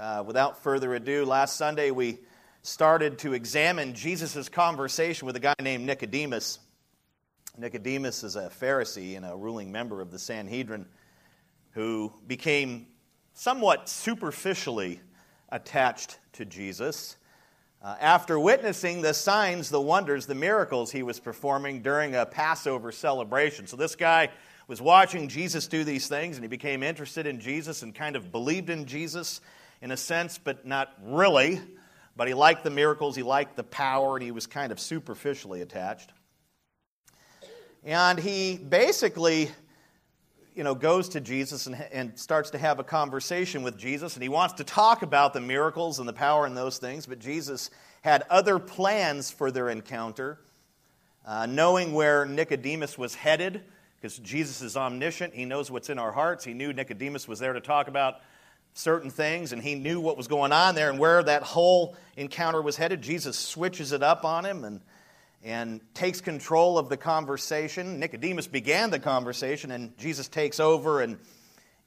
Uh, without further ado, last Sunday we started to examine Jesus' conversation with a guy named Nicodemus. Nicodemus is a Pharisee and a ruling member of the Sanhedrin who became somewhat superficially attached to Jesus. Uh, after witnessing the signs, the wonders, the miracles he was performing during a Passover celebration. So, this guy was watching Jesus do these things, and he became interested in Jesus and kind of believed in Jesus in a sense, but not really. But he liked the miracles, he liked the power, and he was kind of superficially attached. And he basically you know, goes to Jesus and, and starts to have a conversation with Jesus, and he wants to talk about the miracles and the power and those things, but Jesus had other plans for their encounter. Uh, knowing where Nicodemus was headed, because Jesus is omniscient, he knows what's in our hearts. He knew Nicodemus was there to talk about certain things, and he knew what was going on there and where that whole encounter was headed. Jesus switches it up on him and and takes control of the conversation. Nicodemus began the conversation, and Jesus takes over and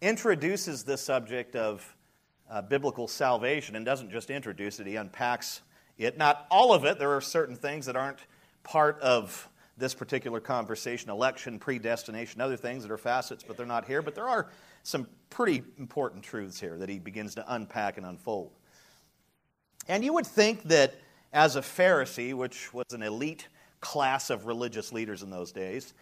introduces the subject of uh, biblical salvation and doesn't just introduce it, he unpacks it. Not all of it, there are certain things that aren't part of this particular conversation election, predestination, other things that are facets, but they're not here. But there are some pretty important truths here that he begins to unpack and unfold. And you would think that as a Pharisee, which was an elite class of religious leaders in those days,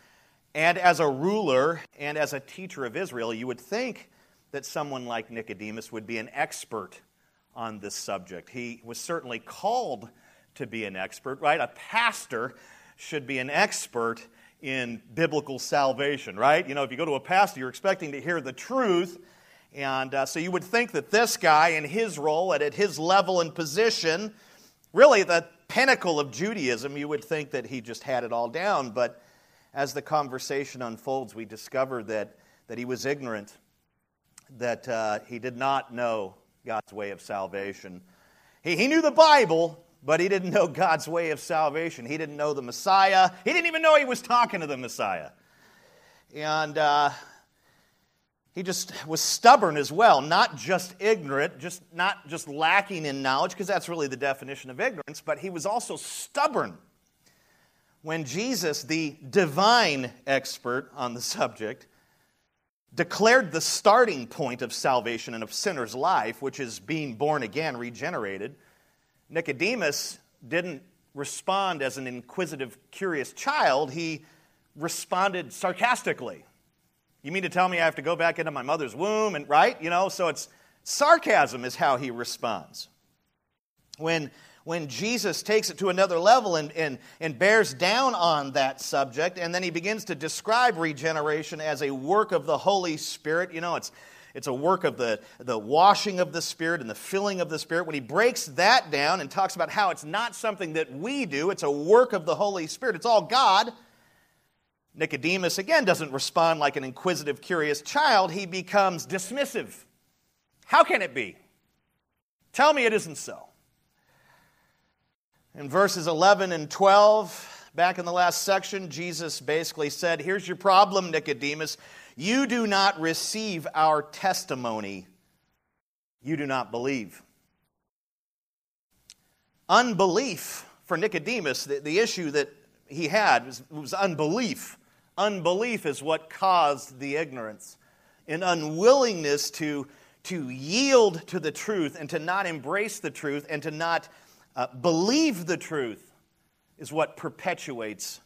and as a ruler and as a teacher of Israel, you would think that someone like Nicodemus would be an expert on this subject. He was certainly called to be an expert, right? A pastor should be an expert in biblical salvation, right? You know, if you go to a pastor, you're expecting to hear the truth. And uh, so you would think that this guy, in his role and at his level and position, really the pinnacle of Judaism, you would think that he just had it all down. But as the conversation unfolds, we discover that, that he was ignorant, that uh, he did not know God's way of salvation. He, he knew the Bible, but he didn't know God's way of salvation. He didn't know the Messiah. He didn't even know he was talking to the Messiah. And uh, he just was stubborn as well, not just ignorant, just not just lacking in knowledge, because that's really the definition of ignorance, but he was also stubborn. When Jesus, the divine expert on the subject, declared the starting point of salvation in a sinner's life, which is being born again, regenerated, Nicodemus didn't respond as an inquisitive, curious child. He responded sarcastically. You mean to tell me I have to go back into my mother's womb and right? You know, so it's sarcasm is how he responds. When when Jesus takes it to another level and, and, and bears down on that subject, and then he begins to describe regeneration as a work of the Holy Spirit. You know, it's, it's a work of the, the washing of the Spirit and the filling of the Spirit. When he breaks that down and talks about how it's not something that we do, it's a work of the Holy Spirit, it's all God. Nicodemus, again, doesn't respond like an inquisitive, curious child. He becomes dismissive. How can it be? Tell me it isn't so. In verses 11 and 12, back in the last section, Jesus basically said, Here's your problem, Nicodemus. You do not receive our testimony, you do not believe. Unbelief for Nicodemus, the, the issue that he had was, was unbelief. Unbelief is what caused the ignorance. An unwillingness to, to yield to the truth and to not embrace the truth and to not uh, believe the truth is what perpetuates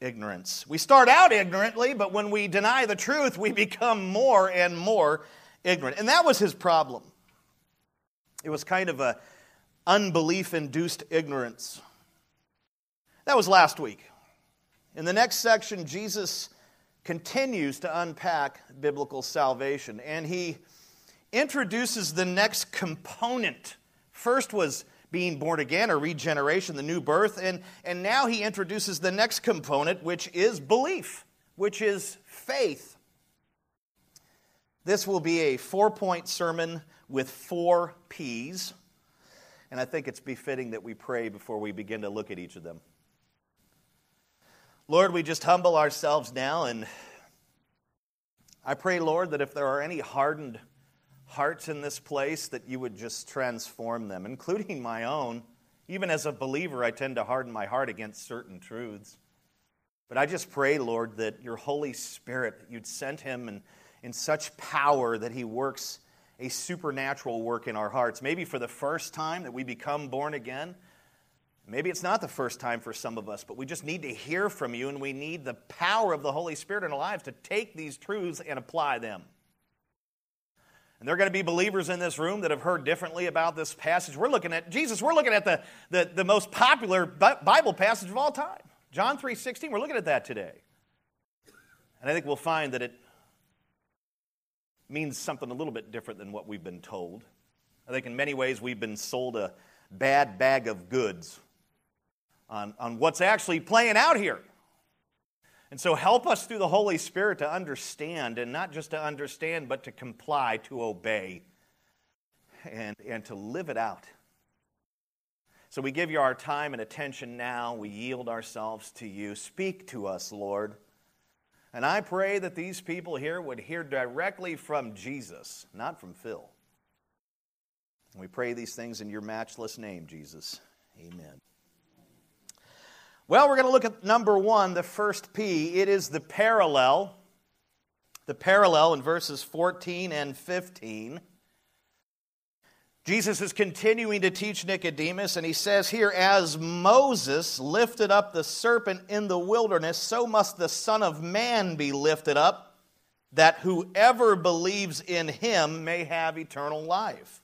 ignorance. We start out ignorantly, but when we deny the truth, we become more and more ignorant. And that was his problem. It was kind of a unbelief induced ignorance. That was last week. In the next section, Jesus continues to unpack biblical salvation, and he introduces the next component. First was being born again or regeneration, the new birth, and, and now he introduces the next component, which is belief, which is faith. This will be a four point sermon with four P's, and I think it's befitting that we pray before we begin to look at each of them. Lord, we just humble ourselves now, and I pray, Lord, that if there are any hardened hearts in this place, that you would just transform them, including my own. Even as a believer, I tend to harden my heart against certain truths. But I just pray, Lord, that your Holy Spirit, you'd send him in, in such power that he works a supernatural work in our hearts. Maybe for the first time that we become born again. Maybe it's not the first time for some of us, but we just need to hear from you and we need the power of the Holy Spirit in our lives to take these truths and apply them. And there are going to be believers in this room that have heard differently about this passage. We're looking at, Jesus, we're looking at the, the, the most popular Bible passage of all time. John 3.16, we're looking at that today. And I think we'll find that it means something a little bit different than what we've been told. I think in many ways we've been sold a bad bag of goods on, on what's actually playing out here. And so help us through the Holy Spirit to understand, and not just to understand, but to comply, to obey, and, and to live it out. So we give you our time and attention now. We yield ourselves to you. Speak to us, Lord. And I pray that these people here would hear directly from Jesus, not from Phil. And we pray these things in your matchless name, Jesus. Amen. Well, we're going to look at number one, the first P. It is the parallel. The parallel in verses 14 and 15. Jesus is continuing to teach Nicodemus, and he says here, As Moses lifted up the serpent in the wilderness, so must the Son of Man be lifted up, that whoever believes in him may have eternal life.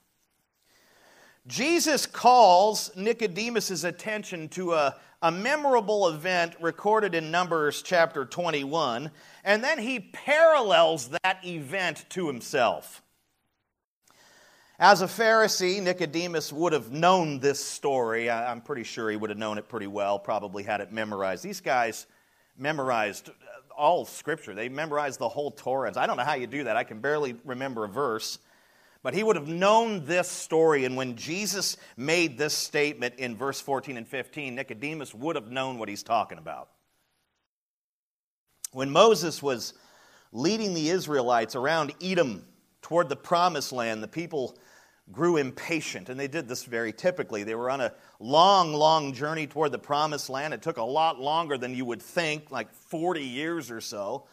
Jesus calls Nicodemus' attention to a, a memorable event recorded in Numbers chapter 21, and then he parallels that event to himself. As a Pharisee, Nicodemus would have known this story. I'm pretty sure he would have known it pretty well, probably had it memorized. These guys memorized uh, all Scripture, they memorized the whole Torah. I don't know how you do that. I can barely remember a verse. But he would have known this story, and when Jesus made this statement in verse 14 and 15, Nicodemus would have known what he's talking about. When Moses was leading the Israelites around Edom toward the promised land, the people grew impatient, and they did this very typically. They were on a long, long journey toward the promised land. It took a lot longer than you would think, like 40 years or so.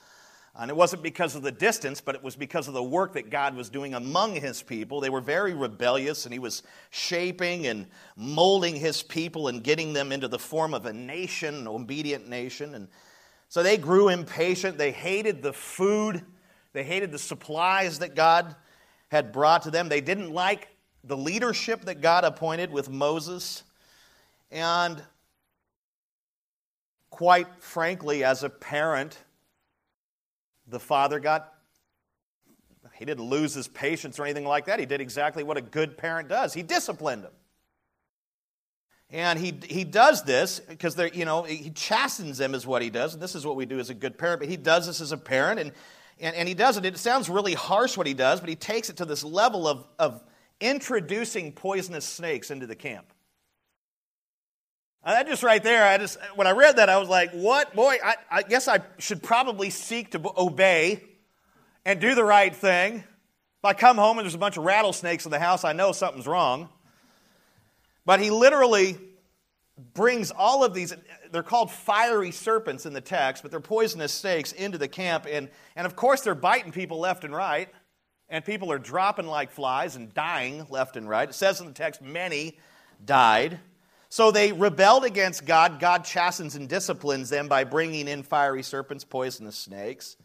And it wasn't because of the distance, but it was because of the work that God was doing among his people. They were very rebellious, and he was shaping and molding his people and getting them into the form of a nation, an obedient nation. And so they grew impatient. They hated the food, they hated the supplies that God had brought to them. They didn't like the leadership that God appointed with Moses. And quite frankly, as a parent, the father got, he didn't lose his patience or anything like that. He did exactly what a good parent does he disciplined him. And he, he does this because they're, you know, he chastens them is what he does. And this is what we do as a good parent. But he does this as a parent. And and, and he does it. It sounds really harsh what he does, but he takes it to this level of, of introducing poisonous snakes into the camp. That just right there, I just when I read that, I was like, what? Boy, I, I guess I should probably seek to obey and do the right thing. If I come home and there's a bunch of rattlesnakes in the house, I know something's wrong. But he literally brings all of these, they're called fiery serpents in the text, but they're poisonous snakes into the camp. And, and of course, they're biting people left and right. And people are dropping like flies and dying left and right. It says in the text, many died. So they rebelled against God. God chastens and disciplines them by bringing in fiery serpents, poisonous snakes.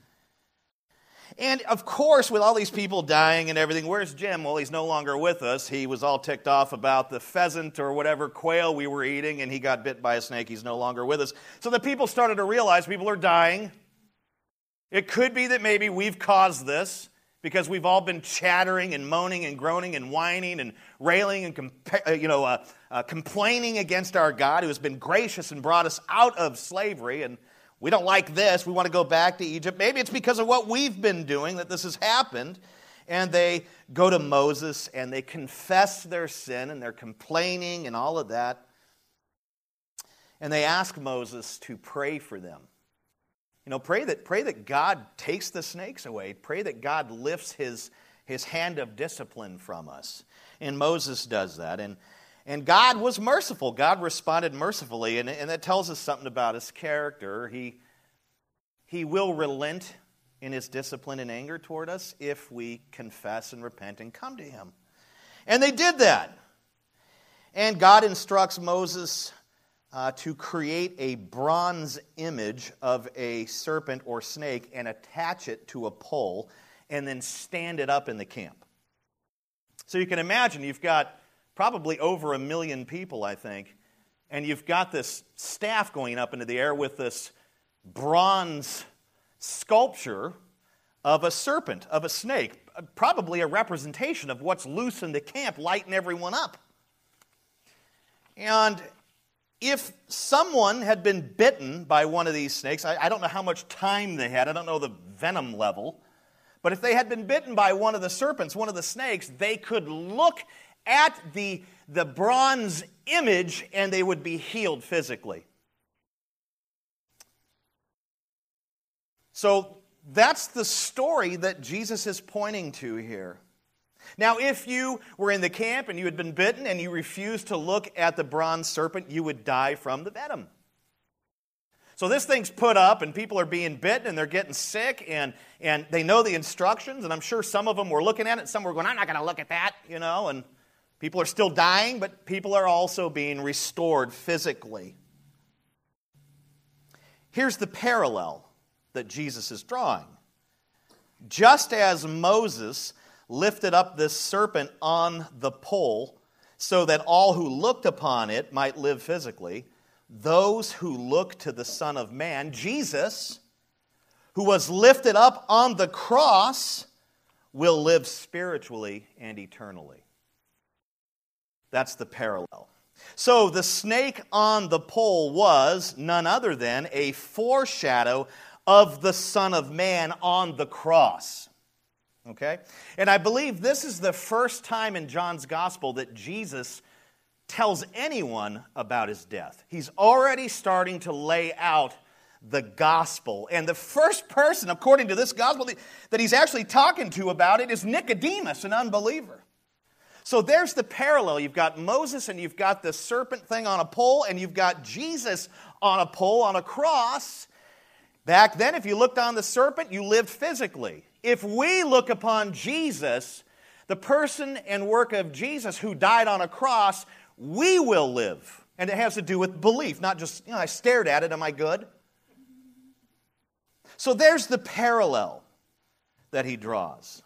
And of course, with all these people dying and everything, where's Jim? Well, he's no longer with us. He was all ticked off about the pheasant or whatever quail we were eating, and he got bit by a snake. He's no longer with us. So the people started to realize people are dying. It could be that maybe we've caused this because we've all been chattering and moaning and groaning and whining and railing and uh, you know, uh, uh, complaining against our God who has been gracious and brought us out of slavery. And we don't like this. We want to go back to Egypt. Maybe it's because of what we've been doing that this has happened. And they go to Moses and they confess their sin and they're complaining and all of that. And they ask Moses to pray for them. You know, pray that, pray that God takes the snakes away. Pray that God lifts his, his hand of discipline from us. And Moses does that. And, and God was merciful. God responded mercifully. And, and that tells us something about his character. He, he will relent in his discipline and anger toward us if we confess and repent and come to him. And they did that. And God instructs Moses uh, to create a bronze image of a serpent or snake and attach it to a pole and then stand it up in the camp. So you can imagine you've got probably over a million people, I think, and you've got this staff going up into the air with this bronze sculpture of a serpent, of a snake, probably a representation of what's loose in the camp, lighting everyone up. And if someone had been bitten by one of these snakes, I, I, don't know how much time they had, I don't know the venom level, but if they had been bitten by one of the serpents, one of the snakes, they could look at the, the bronze image and they would be healed physically. So that's the story that Jesus is pointing to here. Now, if you were in the camp and you had been bitten and you refused to look at the bronze serpent, you would die from the venom. So this thing's put up, and people are being bitten, and they're getting sick, and, and they know the instructions, and I'm sure some of them were looking at it, some were going, I'm not going to look at that, you know, and people are still dying, but people are also being restored physically. Here's the parallel that Jesus is drawing. Just as Moses lifted up this serpent on the pole so that all who looked upon it might live physically, those who look to the Son of Man, Jesus, who was lifted up on the cross, will live spiritually and eternally. That's the parallel. So the snake on the pole was none other than a foreshadow of the Son of Man on the cross. Okay? And I believe this is the first time in John's gospel that Jesus tells anyone about his death. He's already starting to lay out the gospel. And the first person, according to this gospel, that he's actually talking to about it is Nicodemus, an unbeliever. So there's the parallel. You've got Moses and you've got the serpent thing on a pole, and you've got Jesus on a pole on a cross. Back then, if you looked on the serpent, you lived physically. If we look upon Jesus, the person and work of Jesus who died on a cross, we will live. And it has to do with belief, not just, you know, I stared at it, am I good? So there's the parallel that he draws.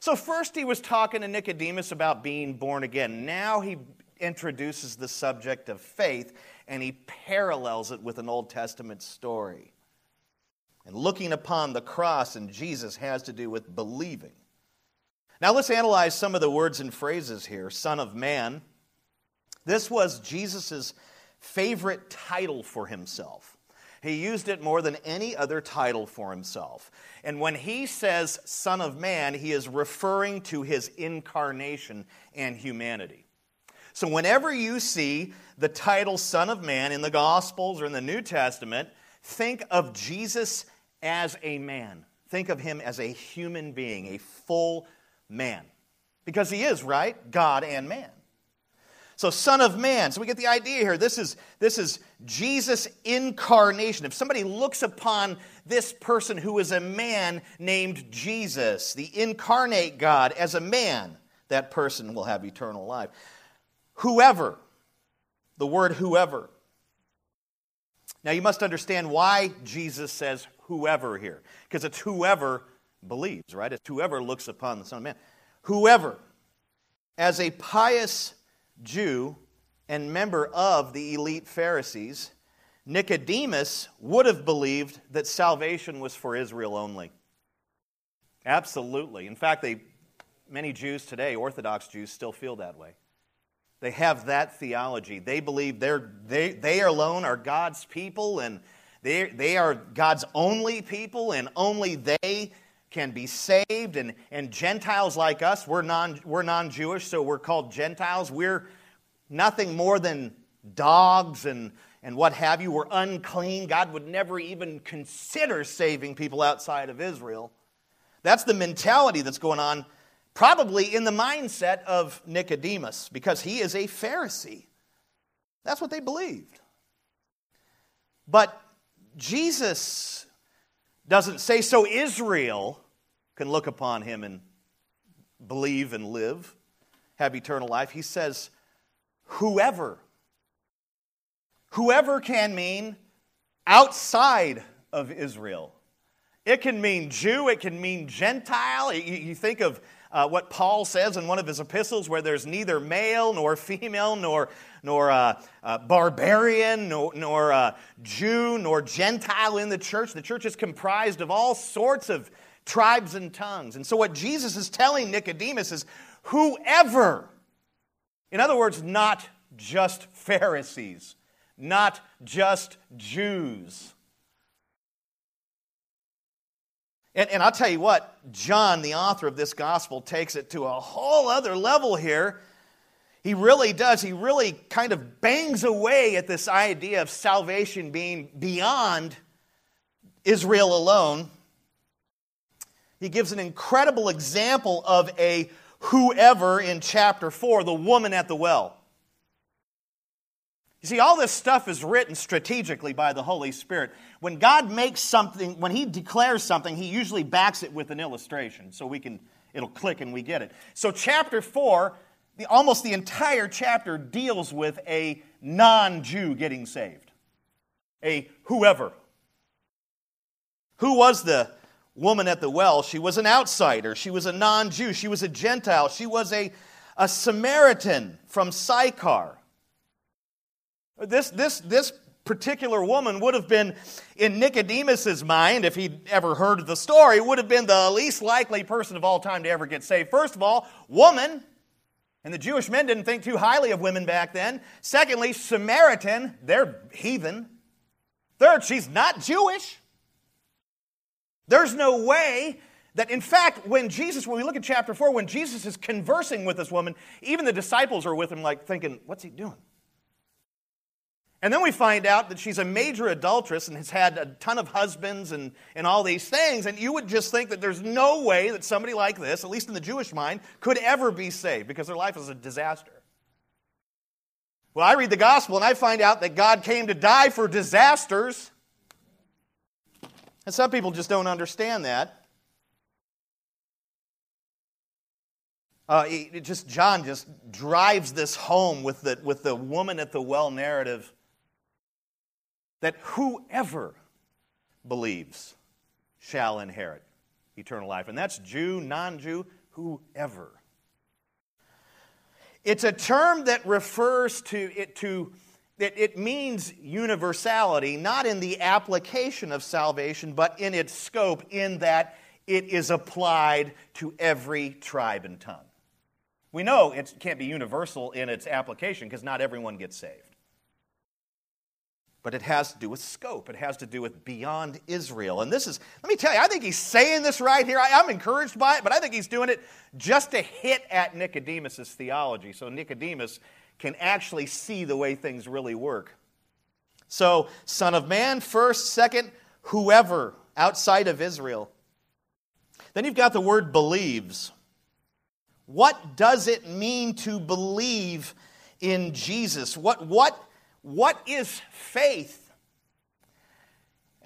So, first he was talking to Nicodemus about being born again. Now he introduces the subject of faith and he parallels it with an Old Testament story. And looking upon the cross and Jesus has to do with believing. Now let's analyze some of the words and phrases here. Son of Man. This was Jesus' favorite title for himself. He used it more than any other title for himself. And when he says Son of Man, he is referring to his incarnation and humanity. So whenever you see the title Son of Man in the Gospels or in the New Testament, think of Jesus as a man. Think of him as a human being, a full man. Because he is, right? God and man. So, Son of Man. So, we get the idea here. This is, this is Jesus' incarnation. If somebody looks upon this person who is a man named Jesus, the incarnate God, as a man, that person will have eternal life. Whoever, the word whoever. Now, you must understand why Jesus says whoever here, because it's whoever believes, right? It's whoever looks upon the Son of Man. Whoever, as a pious Jew and member of the elite Pharisees, Nicodemus would have believed that salvation was for Israel only. Absolutely. In fact, they, many Jews today, Orthodox Jews, still feel that way. They have that theology. They believe they're, they, they alone are God's people and they, they are God's only people, and only they can be saved. And, and Gentiles like us, we're non, we're non Jewish, so we're called Gentiles. We're nothing more than dogs and, and what have you. We're unclean. God would never even consider saving people outside of Israel. That's the mentality that's going on probably in the mindset of Nicodemus, because he is a Pharisee. That's what they believed. But Jesus doesn't say so Israel can look upon him and believe and live, have eternal life. He says, whoever. Whoever can mean outside of Israel. It can mean Jew, it can mean Gentile. You, think of uh, what Paul says in one of his epistles, where there's neither male nor female, nor, nor uh, uh, barbarian, nor, nor uh, Jew, nor Gentile in the church. The church is comprised of all sorts of tribes and tongues. And so, what Jesus is telling Nicodemus is whoever, in other words, not just Pharisees, not just Jews. And, and I'll tell you what, John, the author of this gospel, takes it to a whole other level here. He really does. He really kind of bangs away at this idea of salvation being beyond Israel alone. He gives an incredible example of a whoever in chapter 4, the woman at the well. You see, all this stuff is written strategically by the Holy Spirit. When God makes something, when He declares something, He usually backs it with an illustration so we can, it'll click and we get it. So, chapter 4, the, almost the entire chapter deals with a non Jew getting saved. A whoever. Who was the woman at the well? She was an outsider. She was a non Jew. She was a Gentile. She was a, a Samaritan from Sychar. This, this, this particular woman would have been, in Nicodemus's mind, if he'd ever heard the story, would have been the least likely person of all time to ever get saved. First of all, woman, and the Jewish men didn't think too highly of women back then. Secondly, Samaritan, they're heathen. Third, she's not Jewish. There's no way that, in fact, when Jesus, when we look at chapter 4, when Jesus is conversing with this woman, even the disciples are with him, like thinking, what's he doing? And then we find out that she's a major adulteress and has had a ton of husbands and, and all these things. And you would just think that there's no way that somebody like this, at least in the Jewish mind, could ever be saved because their life is a disaster. Well, I read the gospel and I find out that God came to die for disasters. And some people just don't understand that. Uh, it just John just drives this home with the, with the woman at the well narrative that whoever believes shall inherit eternal life. And that's Jew, non Jew, whoever. It's a term that refers to it to it, it means universality, not in the application of salvation, but in its scope, in that it is applied to every tribe and tongue. We know it can't be universal in its application because not everyone gets saved but it has to do with scope. It has to do with beyond Israel. And this is, let me tell you, I think he's saying this right here. I, am encouraged by it, but I think he's doing it just to hit at Nicodemus' theology so Nicodemus can actually see the way things really work. So, Son of Man first, second, whoever outside of Israel. Then you've got the word believes. What does it mean to believe in Jesus? What, what what is faith?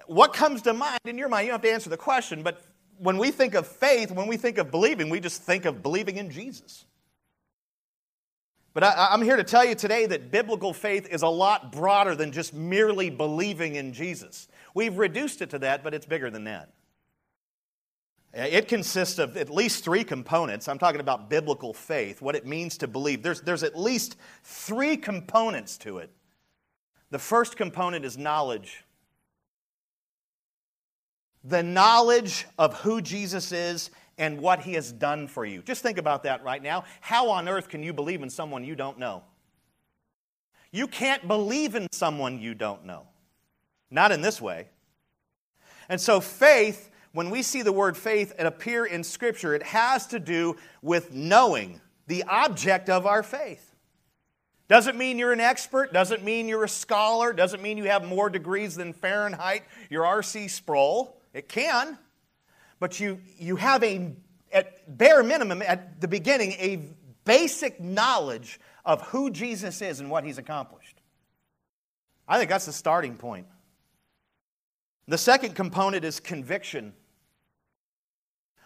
What comes to mind in your mind? You don't have to answer the question, but when we think of faith, when we think of believing, we just think of believing in Jesus. But I, am here to tell you today that biblical faith is a lot broader than just merely believing in Jesus. We've reduced it to that, but it's bigger than that. It consists of at least three components. I'm talking about biblical faith, what it means to believe. There's, there's at least three components to it. The first component is knowledge. The knowledge of who Jesus is and what he has done for you. Just think about that right now. How on earth can you believe in someone you don't know? You can't believe in someone you don't know. Not in this way. And so, faith, when we see the word faith appear in Scripture, it has to do with knowing the object of our faith. Doesn't mean you're an expert, doesn't mean you're a scholar, doesn't mean you have more degrees than Fahrenheit, you're R.C. Sproul. It can, but you, you have a, at bare minimum, at the beginning, a basic knowledge of who Jesus is and what he's accomplished. I think that's the starting point. The second component is conviction.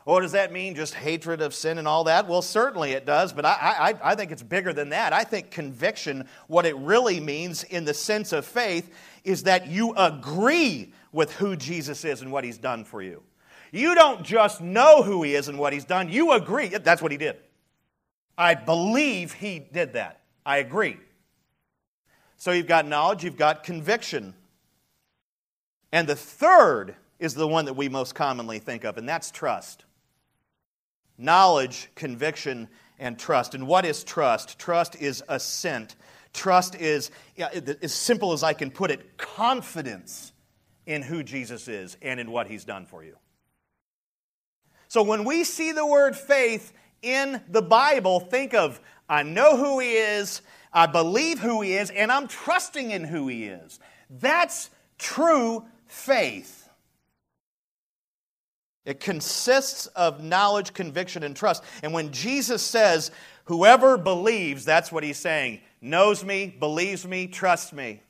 What does that mean? Just hatred of sin and all that? Well, certainly it does, but I, I, I think it's bigger than that. I think conviction, what it really means in the sense of faith, is that you agree with who Jesus is and what he's done for you. You don't just know who he is and what he's done, you agree. That's what he did. I believe he did that. I agree. So you've got knowledge, you've got conviction. And the third is the one that we most commonly think of, and that's trust. Knowledge, conviction, and trust. And what is trust? Trust is assent. Trust is, as simple as I can put it, confidence in who Jesus is and in what he's done for you. So when we see the word faith in the Bible, think of I know who he is, I believe who he is, and I'm trusting in who he is. That's true faith. It consists of knowledge, conviction, and trust. And when Jesus says, Whoever believes, that's what he's saying, knows me, believes me, trusts me.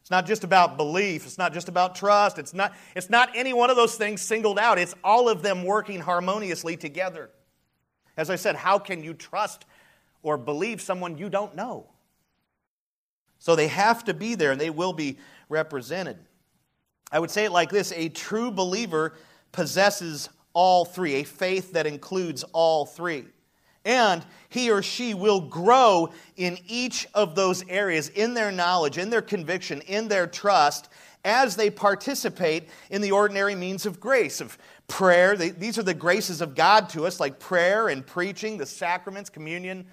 It's not just about belief, it's not just about trust, it's not, it's not any one of those things singled out, it's all of them working harmoniously together. As I said, how can you trust or believe someone you don't know? So they have to be there and they will be represented. I would say it like this a true believer possesses all three, a faith that includes all three. And he or she will grow in each of those areas, in their knowledge, in their conviction, in their trust, as they participate in the ordinary means of grace, of prayer. These are the graces of God to us, like prayer and preaching, the sacraments, communion,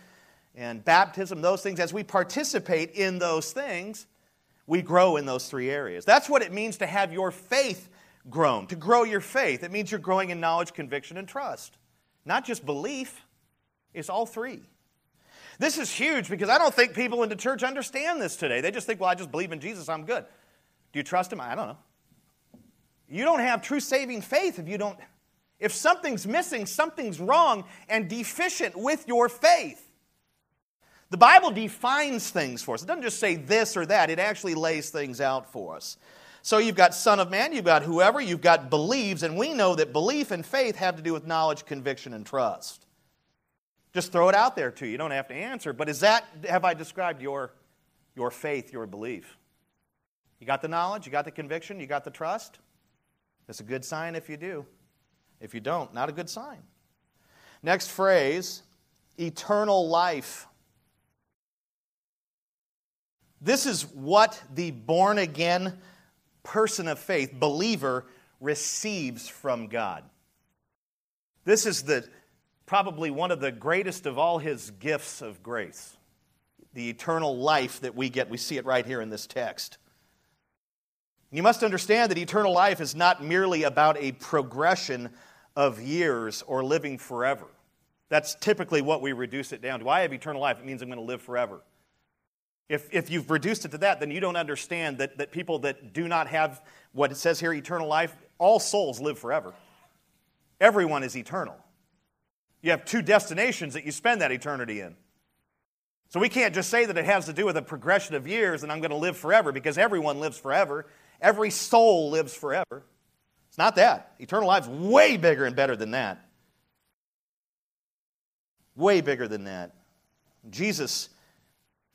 and baptism, those things. As we participate in those things, we grow in those three areas. That's what it means to have your faith grown, to grow your faith. It means you're growing in knowledge, conviction, and trust. Not just belief, it's all three. This is huge because I don't think people in the church understand this today. They just think, well, I just believe in Jesus, I'm good. Do you trust him? I don't know. You don't have true saving faith if you don't. If something's missing, something's wrong and deficient with your faith. The Bible defines things for us. It doesn't just say this or that, it actually lays things out for us. So you've got Son of Man, you've got whoever, you've got believes, and we know that belief and faith have to do with knowledge, conviction, and trust. Just throw it out there to you. You don't have to answer. But is that, have I described your, your faith, your belief? You got the knowledge, you got the conviction, you got the trust? That's a good sign if you do. If you don't, not a good sign. Next phrase eternal life. This is what the born again person of faith, believer, receives from God. This is the, probably one of the greatest of all his gifts of grace the eternal life that we get. We see it right here in this text. You must understand that eternal life is not merely about a progression of years or living forever. That's typically what we reduce it down to. I have eternal life, it means I'm going to live forever. If, if you've reduced it to that, then you don't understand that, that people that do not have what it says here, eternal life, all souls live forever. Everyone is eternal. You have two destinations that you spend that eternity in. So we can't just say that it has to do with a progression of years and I'm going to live forever because everyone lives forever. Every soul lives forever. It's not that. Eternal life's way bigger and better than that. Way bigger than that. Jesus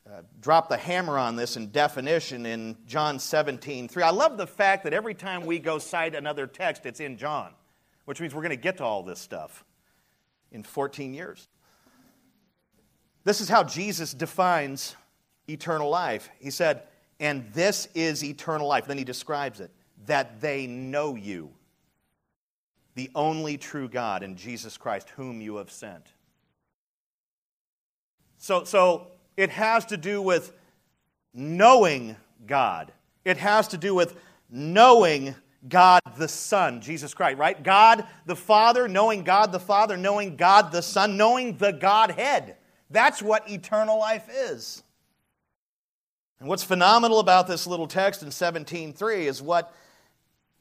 uh, dropped the hammer on this in definition in John 17 3. I love the fact that every time we go cite another text, it's in John, which means we're going to get to all this stuff in 14 years. This is how Jesus defines eternal life. He said, And this is eternal life. Then he describes it that they know you, the only true God, and Jesus Christ, whom you have sent. So, so it has to do with knowing God. It has to do with knowing God the Son, Jesus Christ, right? God the Father, knowing God the Father, knowing God the Son, knowing the Godhead. That's what eternal life is. And what's phenomenal about this little text in 17:3 is what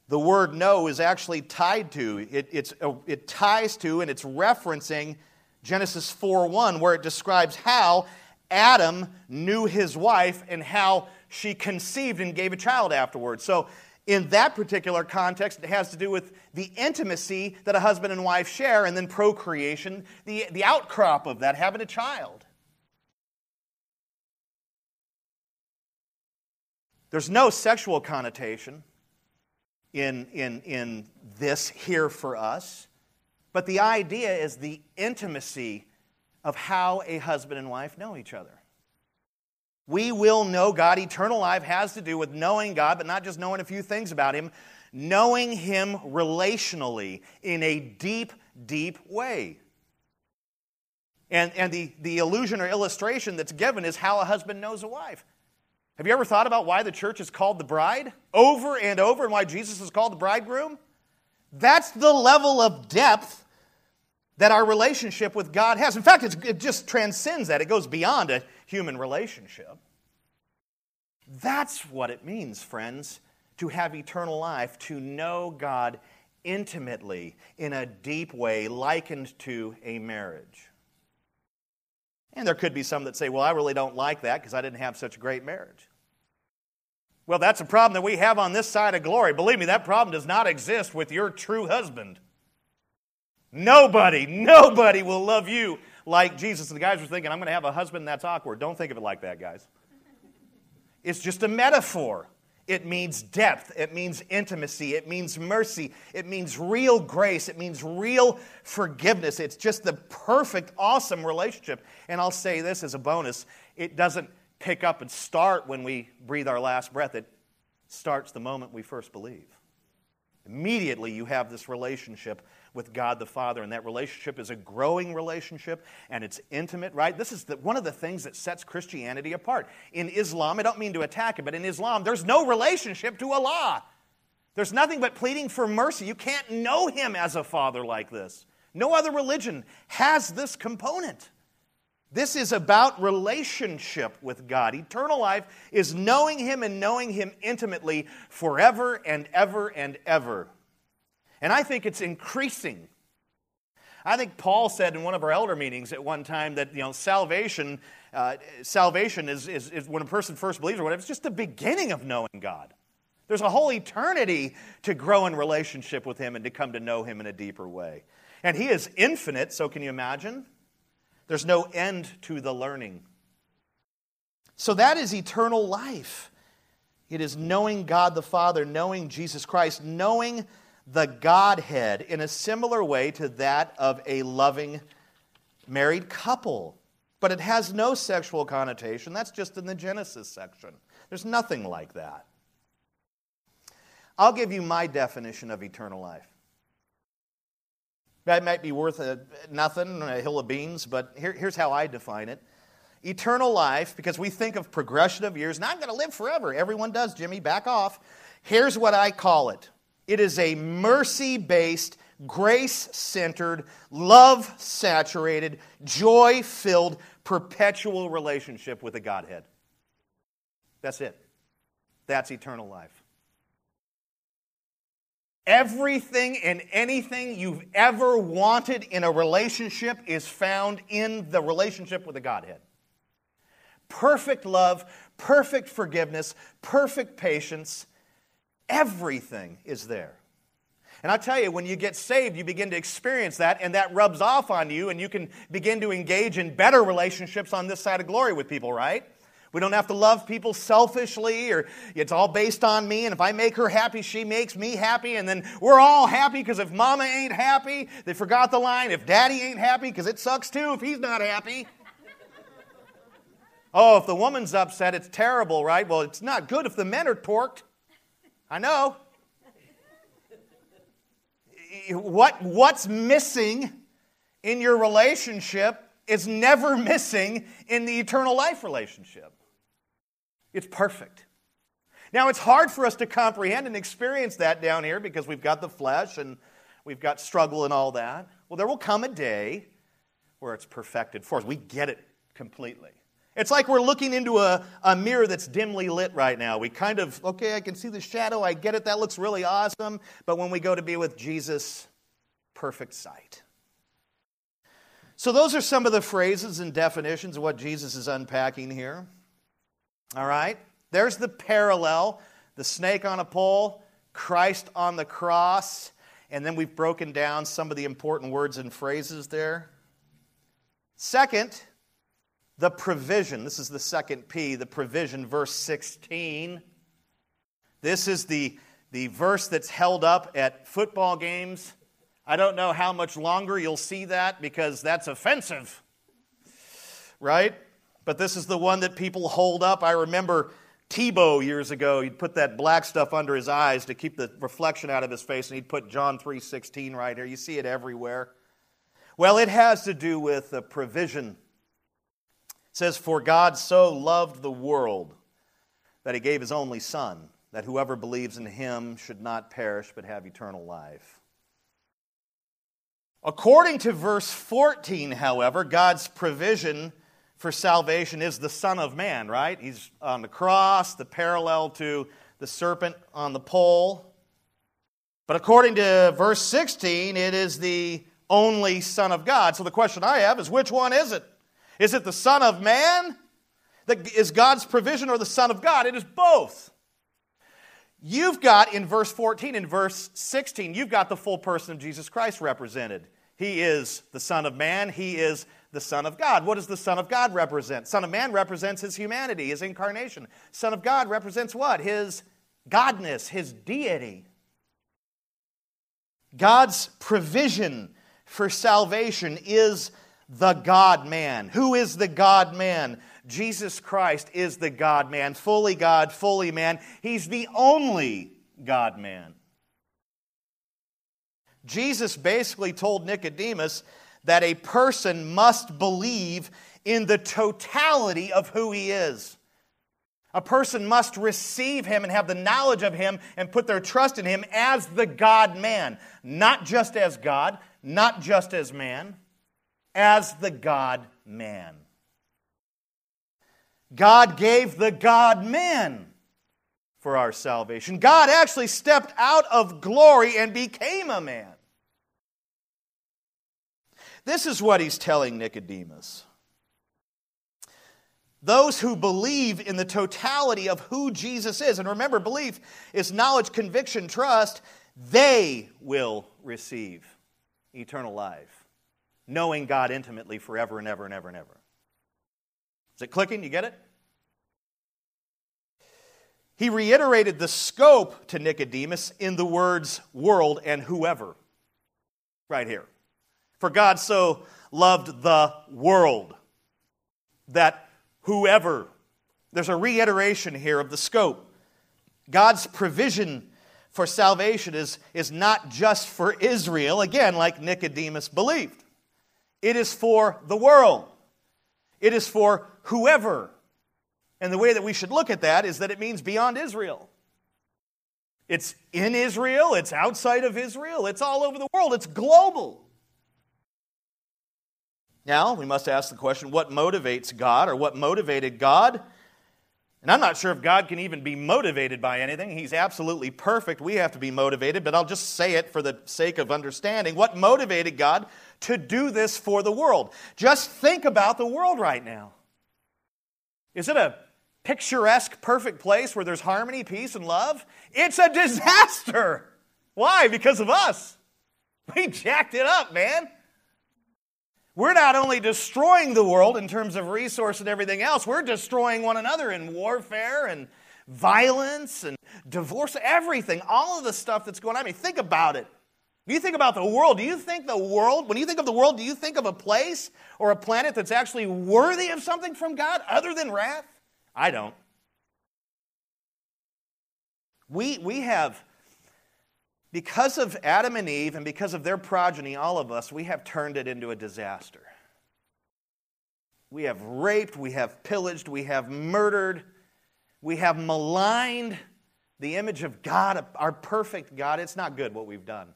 the word know is actually tied to, it, it's, uh, it ties to, and it's referencing Genesis 4 1, where it describes how Adam knew his wife and how she conceived and gave a child afterwards. So, in that particular context, it has to do with the intimacy that a husband and wife share, and then procreation, the, the outcrop of that, having a child. There's no sexual connotation in, in, in this here for us, but the idea is the intimacy of how a husband and wife know each other. We will know God. Eternal life has to do with knowing God, but not just knowing a few things about Him, knowing Him relationally in a deep, deep way. And, and the, the illusion or illustration that's given is how a husband knows a wife. Have you ever thought about why the church is called the bride over and over and why Jesus is called the bridegroom? That's the level of depth that our relationship with God has. In fact, it just transcends that, it goes beyond a human relationship. That's what it means, friends, to have eternal life, to know God intimately in a deep way, likened to a marriage. And there could be some that say, well, I really don't like that because I didn't have such a great marriage. Well, that's a problem that we have on this side of glory. Believe me, that problem does not exist with your true husband. Nobody, nobody will love you like Jesus. And the guys were thinking, I'm going to have a husband that's awkward. Don't think of it like that, guys. It's just a metaphor. It means depth. It means intimacy. It means mercy. It means real grace. It means real forgiveness. It's just the perfect, awesome relationship. And I'll say this as a bonus it doesn't pick up and start when we breathe our last breath, it starts the moment we first believe. Immediately, you have this relationship with God the Father, and that relationship is a growing relationship and it's intimate, right? This is the, one of the things that sets Christianity apart. In Islam, I don't mean to attack it, but in Islam, there's no relationship to Allah. There's nothing but pleading for mercy. You can't know Him as a Father like this. No other religion has this component. This is about relationship with God. Eternal life is knowing Him and knowing Him intimately forever and ever and ever. And I think it's increasing. I think Paul said in one of our elder meetings at one time that you know salvation, uh, salvation is, is, is when a person first believes or whatever. It's just the beginning of knowing God. There's a whole eternity to grow in relationship with Him and to come to know Him in a deeper way. And He is infinite, so can you imagine? There's no end to the learning. So that is eternal life. It is knowing God the Father, knowing Jesus Christ, knowing the Godhead in a similar way to that of a loving married couple. But it has no sexual connotation. That's just in the Genesis section. There's nothing like that. I'll give you my definition of eternal life. That might be worth a, nothing, a hill of beans, but here, here's how I define it. Eternal life, because we think of progression of years, and I'm going to live forever. Everyone does, Jimmy, back off. Here's what I call it it is a mercy based, grace centered, love saturated, joy filled, perpetual relationship with the Godhead. That's it. That's eternal life. Everything and anything you've ever wanted in a relationship is found in the relationship with the Godhead. Perfect love, perfect forgiveness, perfect patience, everything is there. And I tell you, when you get saved, you begin to experience that, and that rubs off on you, and you can begin to engage in better relationships on this side of glory with people, right? We don't have to love people selfishly or it's all based on me. And if I make her happy, she makes me happy. And then we're all happy because if mama ain't happy, they forgot the line. If daddy ain't happy, because it sucks too if he's not happy. oh, if the woman's upset, it's terrible, right? Well, it's not good if the men are torqued. I know. What, what's missing in your relationship is never missing in the eternal life relationship. It's perfect. Now, it's hard for us to comprehend and experience that down here because we've got the flesh and we've got struggle and all that. Well, there will come a day where it's perfected for us. We get it completely. It's like we're looking into a, a mirror that's dimly lit right now. We kind of, okay, I can see the shadow, I get it, that looks really awesome. But when we go to be with Jesus, perfect sight. So, those are some of the phrases and definitions of what Jesus is unpacking here. All right? There's the parallel the snake on a pole, Christ on the cross, and then we've broken down some of the important words and phrases there. Second, the provision. This is the second P, the provision, verse 16. This is the, the verse that's held up at football games. I don't know how much longer you'll see that because that's offensive, right? But this is the one that people hold up. I remember Tebow years ago, he'd put that black stuff under his eyes to keep the reflection out of his face, and he'd put John 3.16 right here. You see it everywhere. Well, it has to do with the provision it says, For God so loved the world that he gave his only Son, that whoever believes in him should not perish but have eternal life. According to verse 14, however, God's provision for salvation is the Son of Man, right? He's on the cross, the parallel to the serpent on the pole. But according to verse 16, it is the only Son of God. So the question I have is which one is it? Is it the Son of Man that is God's provision or the Son of God? It is both. You've got in verse 14 and verse 16, you've got the full person of Jesus Christ represented. He is the Son of Man, He is the Son of God. What does the Son of God represent? Son of Man represents His humanity, His incarnation. Son of God represents what? His godness, His deity. God's provision for salvation is the God man. Who is the God man? Jesus Christ is the God man, fully God, fully man. He's the only God man. Jesus basically told Nicodemus that a person must believe in the totality of who he is. A person must receive him and have the knowledge of him and put their trust in him as the God man, not just as God, not just as man as the God man. God gave the God man for our salvation. God actually stepped out of glory and became a man. This is what he's telling Nicodemus. Those who believe in the totality of who Jesus is, and remember, belief is knowledge, conviction, trust, they will receive eternal life knowing God intimately forever and ever and ever and ever. Is it clicking? You get it? He reiterated the scope to Nicodemus in the words world and whoever. Right here. For God so loved the world that whoever, there's a reiteration here of the scope. God's provision for salvation is, is not just for Israel, again, like Nicodemus believed. It is for the world. It is for whoever. And the way that we should look at that is that it means beyond Israel. It's in Israel, it's outside of Israel, it's all over the world, it's global. Now, we must ask the question what motivates God or what motivated God? And I'm not sure if God can even be motivated by anything. He's absolutely perfect. We have to be motivated, but I'll just say it for the sake of understanding. What motivated God to do this for the world? Just think about the world right now. Is it a picturesque, perfect place where there's harmony, peace, and love? It's a disaster. Why? Because of us. We jacked it up, man. We're not only destroying the world in terms of resource and everything else, we're destroying one another in warfare and violence and divorce, everything, all of the stuff that's going on. I mean, think about it. When you think about the world, do you think the world, when you think of the world, do you think of a place or a planet that's actually worthy of something from God other than wrath? I don't. We, we have because of Adam and Eve and because of their progeny, all of us, we have turned it into a disaster. We have raped, we have pillaged, we have murdered, we have maligned the image of God, our perfect God. It's not good what we've done.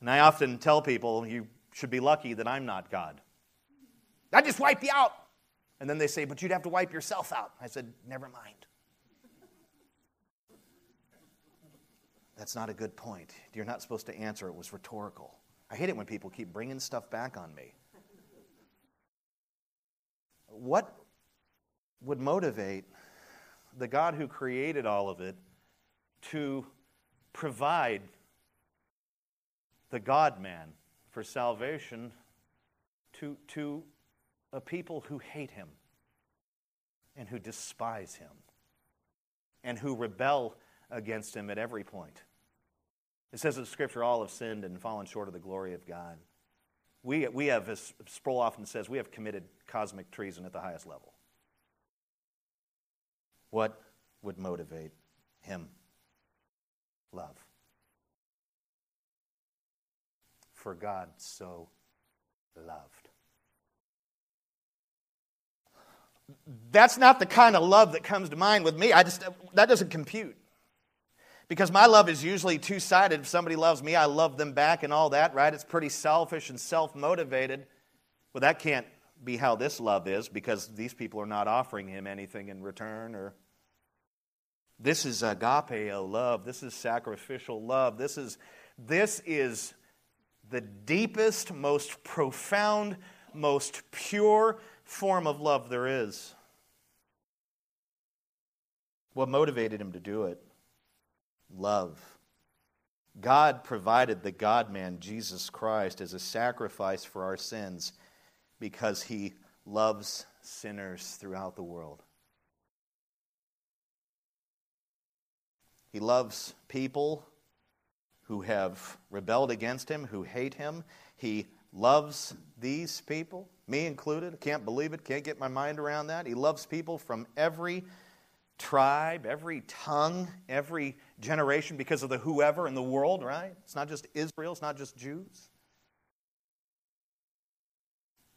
And I often tell people, you should be lucky that I'm not God. I just wipe you out. And then they say, But you'd have to wipe yourself out. I said, Never mind. That's not a good point. You're not supposed to answer. It was rhetorical. I hate it when people keep bringing stuff back on me. What would motivate the God who created all of it to provide the God man for salvation to, to a people who hate him and who despise him and who rebel against him at every point. It says in the Scripture, all have sinned and fallen short of the glory of God. We, we have, as Sproul often says, we have committed cosmic treason at the highest level. What would motivate him? Love. For God so loved. That's not the kind of love that comes to mind with me. I just that doesn't compute. Because my love is usually two sided. If somebody loves me, I love them back and all that, right? It's pretty selfish and self motivated. Well, that can't be how this love is because these people are not offering him anything in return or this is agapeo love this is sacrificial love this is this is the deepest most profound most pure form of love there is what motivated him to do it love god provided the god man jesus christ as a sacrifice for our sins because he loves sinners throughout the world. He loves people who have rebelled against him, who hate him. He loves these people, me included. Can't believe it, can't get my mind around that. He loves people from every tribe, every tongue, every generation because of the whoever in the world, right? It's not just Israel, it's not just Jews.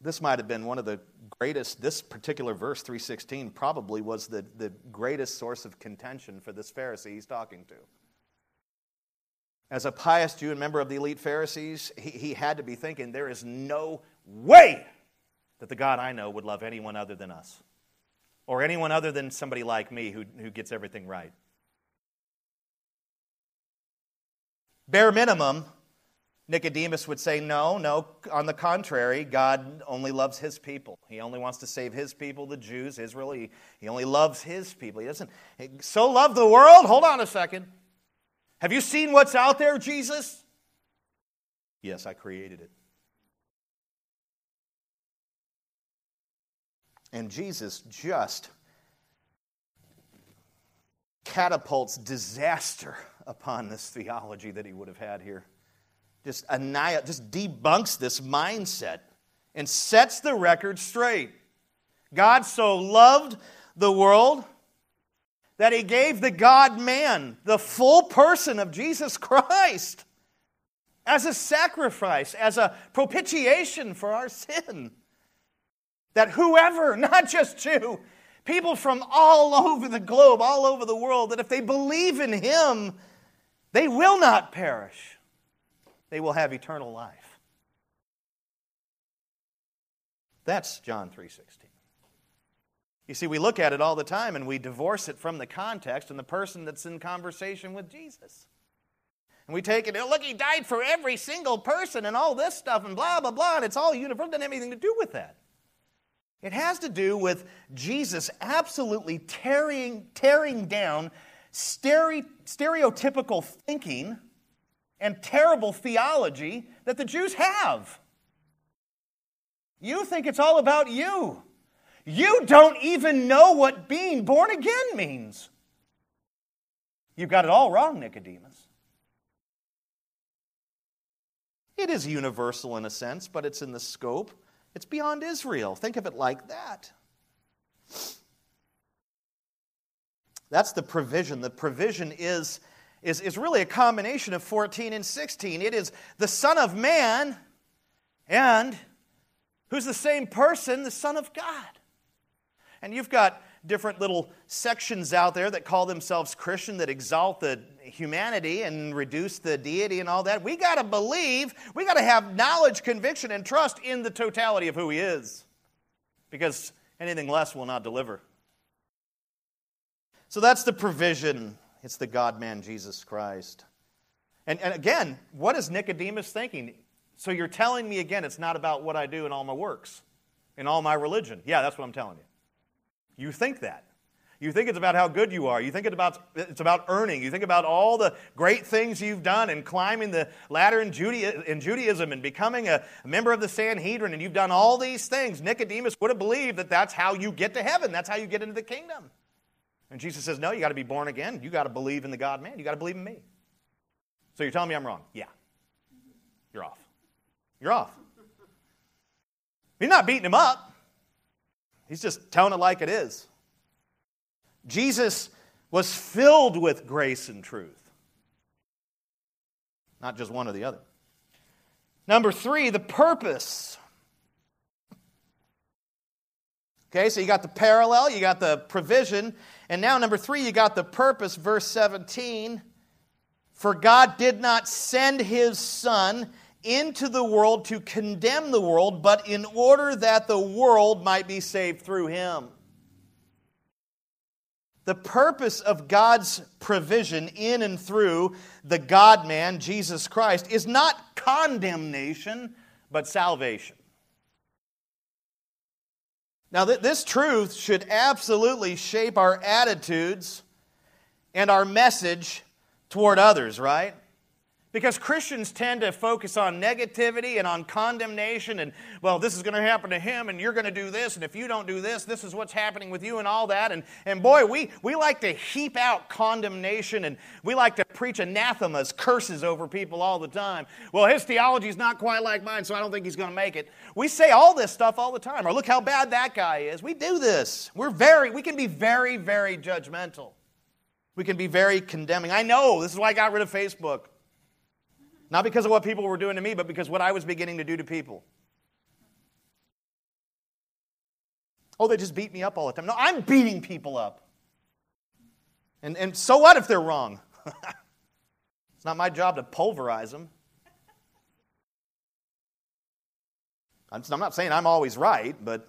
This might have been one of the greatest, this particular verse, 316, probably was the, the greatest source of contention for this Pharisee he's talking to. As a pious Jew and member of the elite Pharisees, he, he had to be thinking, there is no way that the God I know would love anyone other than us, or anyone other than somebody like me who, who gets everything right. Bare minimum, Nicodemus would say, No, no, on the contrary, God only loves his people. He only wants to save his people, the Jews, Israel. He, he only loves his people. He doesn't so love the world. Hold on a second. Have you seen what's out there, Jesus? Yes, I created it. And Jesus just catapults disaster upon this theology that he would have had here just annihilate, just debunks this mindset and sets the record straight. God so loved the world that he gave the God man, the full person of Jesus Christ, as a sacrifice, as a propitiation for our sin. That whoever, not just Jew, people from all over the globe, all over the world, that if they believe in him, they will not perish they will have eternal life. That's John 3:16. You see, we look at it all the time and we divorce it from the context and the person that's in conversation with Jesus. And we take it, oh, look, he died for every single person and all this stuff and blah, blah, blah, and it's all universal. It doesn't have anything to do with that. It has to do with Jesus absolutely tearing, tearing down stereotypical thinking and terrible theology that the Jews have. You think it's all about you. You don't even know what being born again means. You've got it all wrong, Nicodemus. It is universal in a sense, but it's in the scope. It's beyond Israel. Think of it like that. That's the provision. The provision is is, is really a combination of 14 and 16. It is the Son of Man and who's the same person, the Son of God. And you've got different little sections out there that call themselves Christian that exalt the humanity and reduce the deity and all that. We got to believe, we got to have knowledge, conviction, and trust in the totality of who He is. Because Anything less will not deliver. So that's the provision. It's the God man, Jesus Christ. And, and again, what is Nicodemus thinking? So you're telling me again it's not about what I do in all my works, in all my religion. Yeah, that's what I'm telling you. You think that. You think it's about how good you are. You think it's about, it's about earning. You think about all the great things you've done and climbing the ladder in, Judaism and becoming a, member of the Sanhedrin, and you've done all these things. Nicodemus would have believed that that's how you get to heaven, that's how you get into the kingdom. And Jesus says, No, you got to be born again. You got to believe in the God man. You got to believe in me. So you're telling me I'm wrong? Yeah. You're off. You're off. He's not beating him up, he's just telling it like it is. Jesus was filled with grace and truth, not just one or the other. Number three, the purpose. Okay, so you got the parallel, you got the provision, and now number three, you got the purpose, verse 17. For God did not send his Son into the world to condemn the world, but in order that the world might be saved through him. The purpose of God's provision in and through the God man, Jesus Christ, is not condemnation, but salvation. Now, th- this truth should absolutely shape our attitudes and our message toward others, right? Because Christians tend to focus on negativity and on condemnation and, well, this is going to happen to him and you're going to do this, and if you don't do this, this is what's happening with you and all that. And, and boy, we, we like to heap out condemnation and we like to preach anathemas, curses over people all the time. Well, his theology is not quite like mine, so I don't think he's going to make it. We say all this stuff all the time. Or look how bad that guy is. We do this. We're very, we can be very, very judgmental. We can be very condemning. I know, this is why I got rid of Facebook. Not because of what people were doing to me, but because what I was beginning to do to people. Oh, they just beat me up all the time. No, I'm beating people up. And, and so what if they're wrong? it's not my job to pulverize them. I'm, not saying I'm always right, but,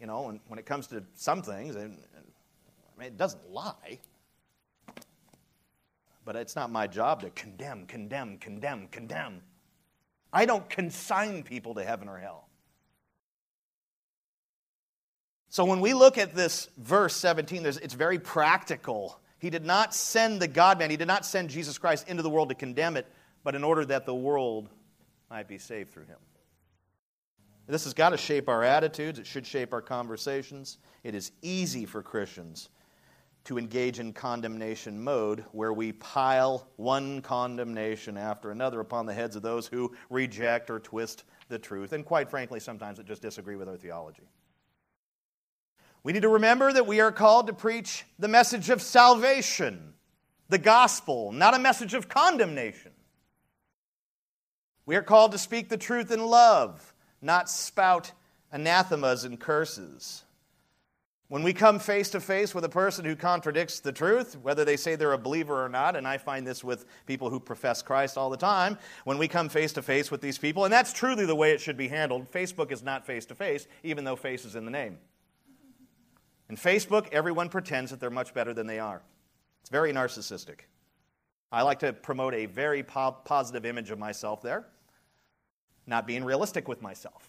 you know, when, when it comes to some things, I mean, it doesn't lie. But it's not my job to condemn, condemn, condemn, condemn. I don't consign people to heaven or hell. So when we look at this verse 17, it's very practical. He did not send the God man, he did not send Jesus Christ into the world to condemn it, but in order that the world might be saved through him. This has got to shape our attitudes, it should shape our conversations. It is easy for Christians to engage in condemnation mode where we pile one condemnation after another upon the heads of those who reject or twist the truth, and quite frankly, sometimes that just disagree with our theology. We need to remember that we are called to preach the message of salvation, the gospel, not a message of condemnation. We are called to speak the truth in love, not spout anathemas and curses. When we come face to face with a person who contradicts the truth, whether they say they're a believer or not, and I find this with people who profess Christ all the time, when we come face to face with these people, and that's truly the way it should be handled. Facebook is not face to face, even though face is in the name. In Facebook, everyone pretends that they're much better than they are. It's very narcissistic. I like to promote a very po- positive image of myself there, not being realistic with myself.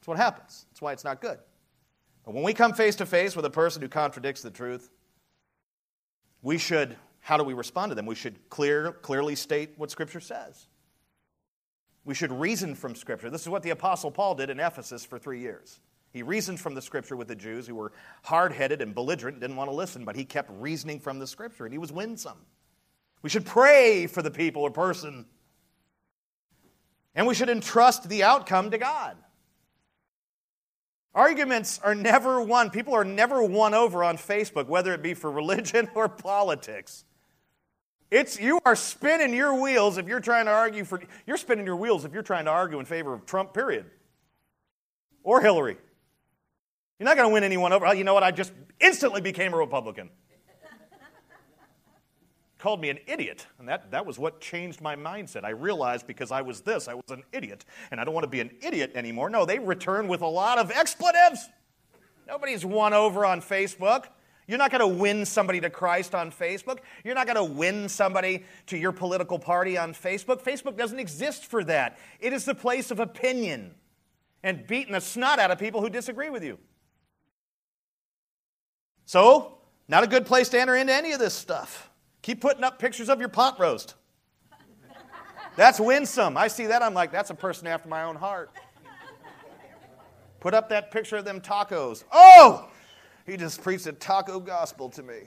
That's what happens. That's why it's not good. But when we come face to face with a person who contradicts the truth, we should, how do we respond to them? We should clear, clearly state what Scripture says. We should reason from Scripture. This is what the Apostle Paul did in Ephesus for three years. He reasoned from the Scripture with the Jews who were hard headed and belligerent, didn't want to listen, but he kept reasoning from the Scripture, and he was winsome. We should pray for the people or person, and we should entrust the outcome to God. Arguments are never won. People are never won over on Facebook, whether it be for religion or politics. It's you are spinning your wheels if you're trying to argue for you're spinning your wheels if you're trying to argue in favor of Trump, period. Or Hillary. You're not going to win anyone over. You know what? I just instantly became a Republican called me an idiot. And that, that was what changed my mindset. I realized because I was this, I was an idiot. And I don't want to be an idiot anymore. No, they return with a lot of expletives. Nobody's won over on Facebook. You're not going to win somebody to Christ on Facebook. You're not going to win somebody to your political party on Facebook. Facebook doesn't exist for that. It is the place of opinion and beating the snot out of people who disagree with you. So, not a good place to enter into any of this stuff. Keep putting up pictures of your pot roast. That's winsome. I see that, I'm like, that's a person after my own heart. Put up that picture of them tacos. Oh! He just preached a taco gospel to me.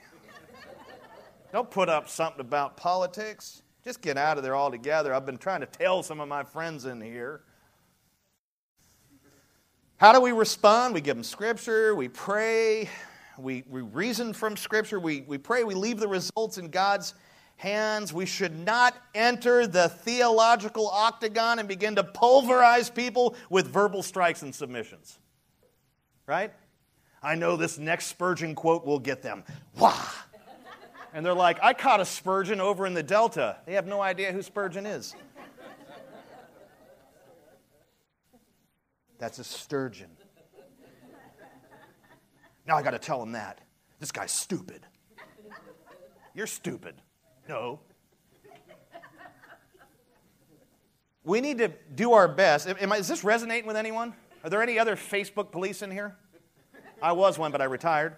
Don't put up something about politics. Just get out of there altogether. I've been trying to tell some of my friends in here. How do we respond? We give them scripture, we pray, we, we reason from scripture, we, we pray, we leave the results in God's hands. We should not enter the theological octagon and begin to pulverize people with verbal strikes and submissions. Right? I know this next Spurgeon quote will get them. Wah! And they're like, I caught a Spurgeon over in the Delta. They have no idea who Spurgeon is. That's a sturgeon. Now I got to tell him that. This guy's stupid. You're stupid. No. We need to do our best. Am I, is this resonating with anyone? Are there any other Facebook police in here? I was one, but I retired.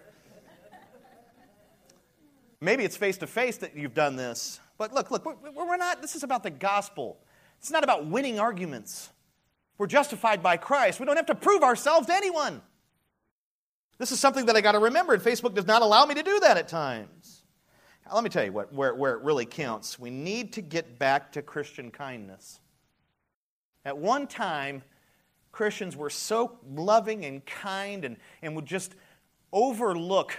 Maybe it's face to face that you've done this. But look, look, we're, we're not, this is about the gospel. It's not about winning arguments. We're justified by Christ. We don't have to prove ourselves to anyone. This is something that I got to remember, and Facebook does not allow me to do that at times. Let me tell you what, where, where it really counts. We need to get back to Christian kindness. At one time, Christians were so loving and kind and, and would just overlook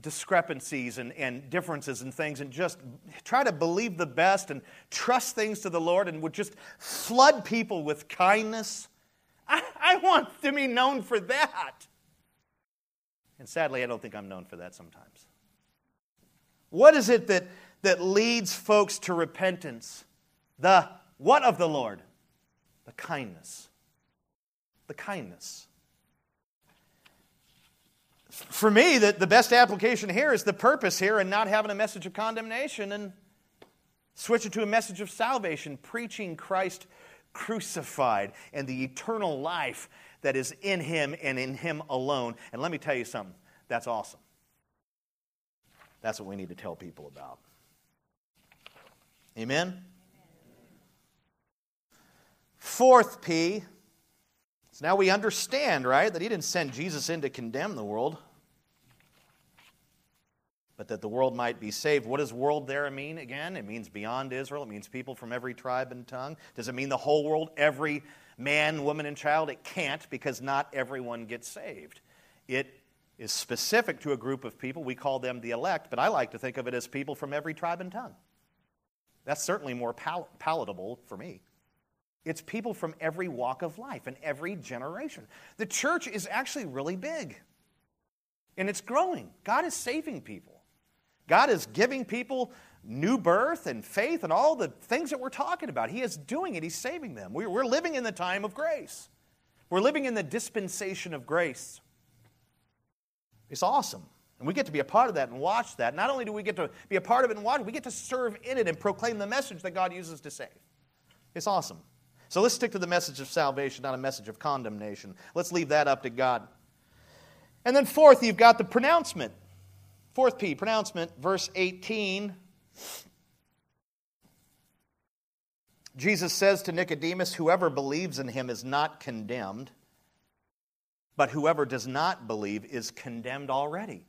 discrepancies and, and differences and things and just try to believe the best and trust things to the Lord and would just flood people with kindness. I, I want to be known for that. And sadly, I don't think I'm known for that sometimes. What is it that, that leads folks to repentance? The what of the Lord? The kindness. The kindness. For me, the, the best application here is the purpose here and not having a message of condemnation and switch it to a message of salvation, preaching Christ crucified and the eternal life that is in him and in him alone. And let me tell you something that's awesome. That's what we need to tell people about. Amen? Fourth P. So now we understand, right, that he didn't send Jesus in to condemn the world, but that the world might be saved. What does world there mean again? It means beyond Israel, it means people from every tribe and tongue. Does it mean the whole world, every man, woman, and child? It can't because not everyone gets saved. It is specific to a group of people. We call them the elect, but I like to think of it as people from every tribe and tongue. That's certainly more pal- palatable for me. It's people from every walk of life and every generation. The church is actually really big, and it's growing. God is saving people, God is giving people new birth and faith and all the things that we're talking about. He is doing it, He's saving them. We're living in the time of grace, we're living in the dispensation of grace. It's awesome. And we get to be a part of that and watch that. Not only do we get to be a part of it and watch it, we get to serve in it and proclaim the message that God uses to save. It's awesome. So let's stick to the message of salvation, not a message of condemnation. Let's leave that up to God. And then, fourth, you've got the pronouncement. Fourth P, pronouncement, verse 18. Jesus says to Nicodemus, Whoever believes in him is not condemned. But whoever does not believe is condemned already,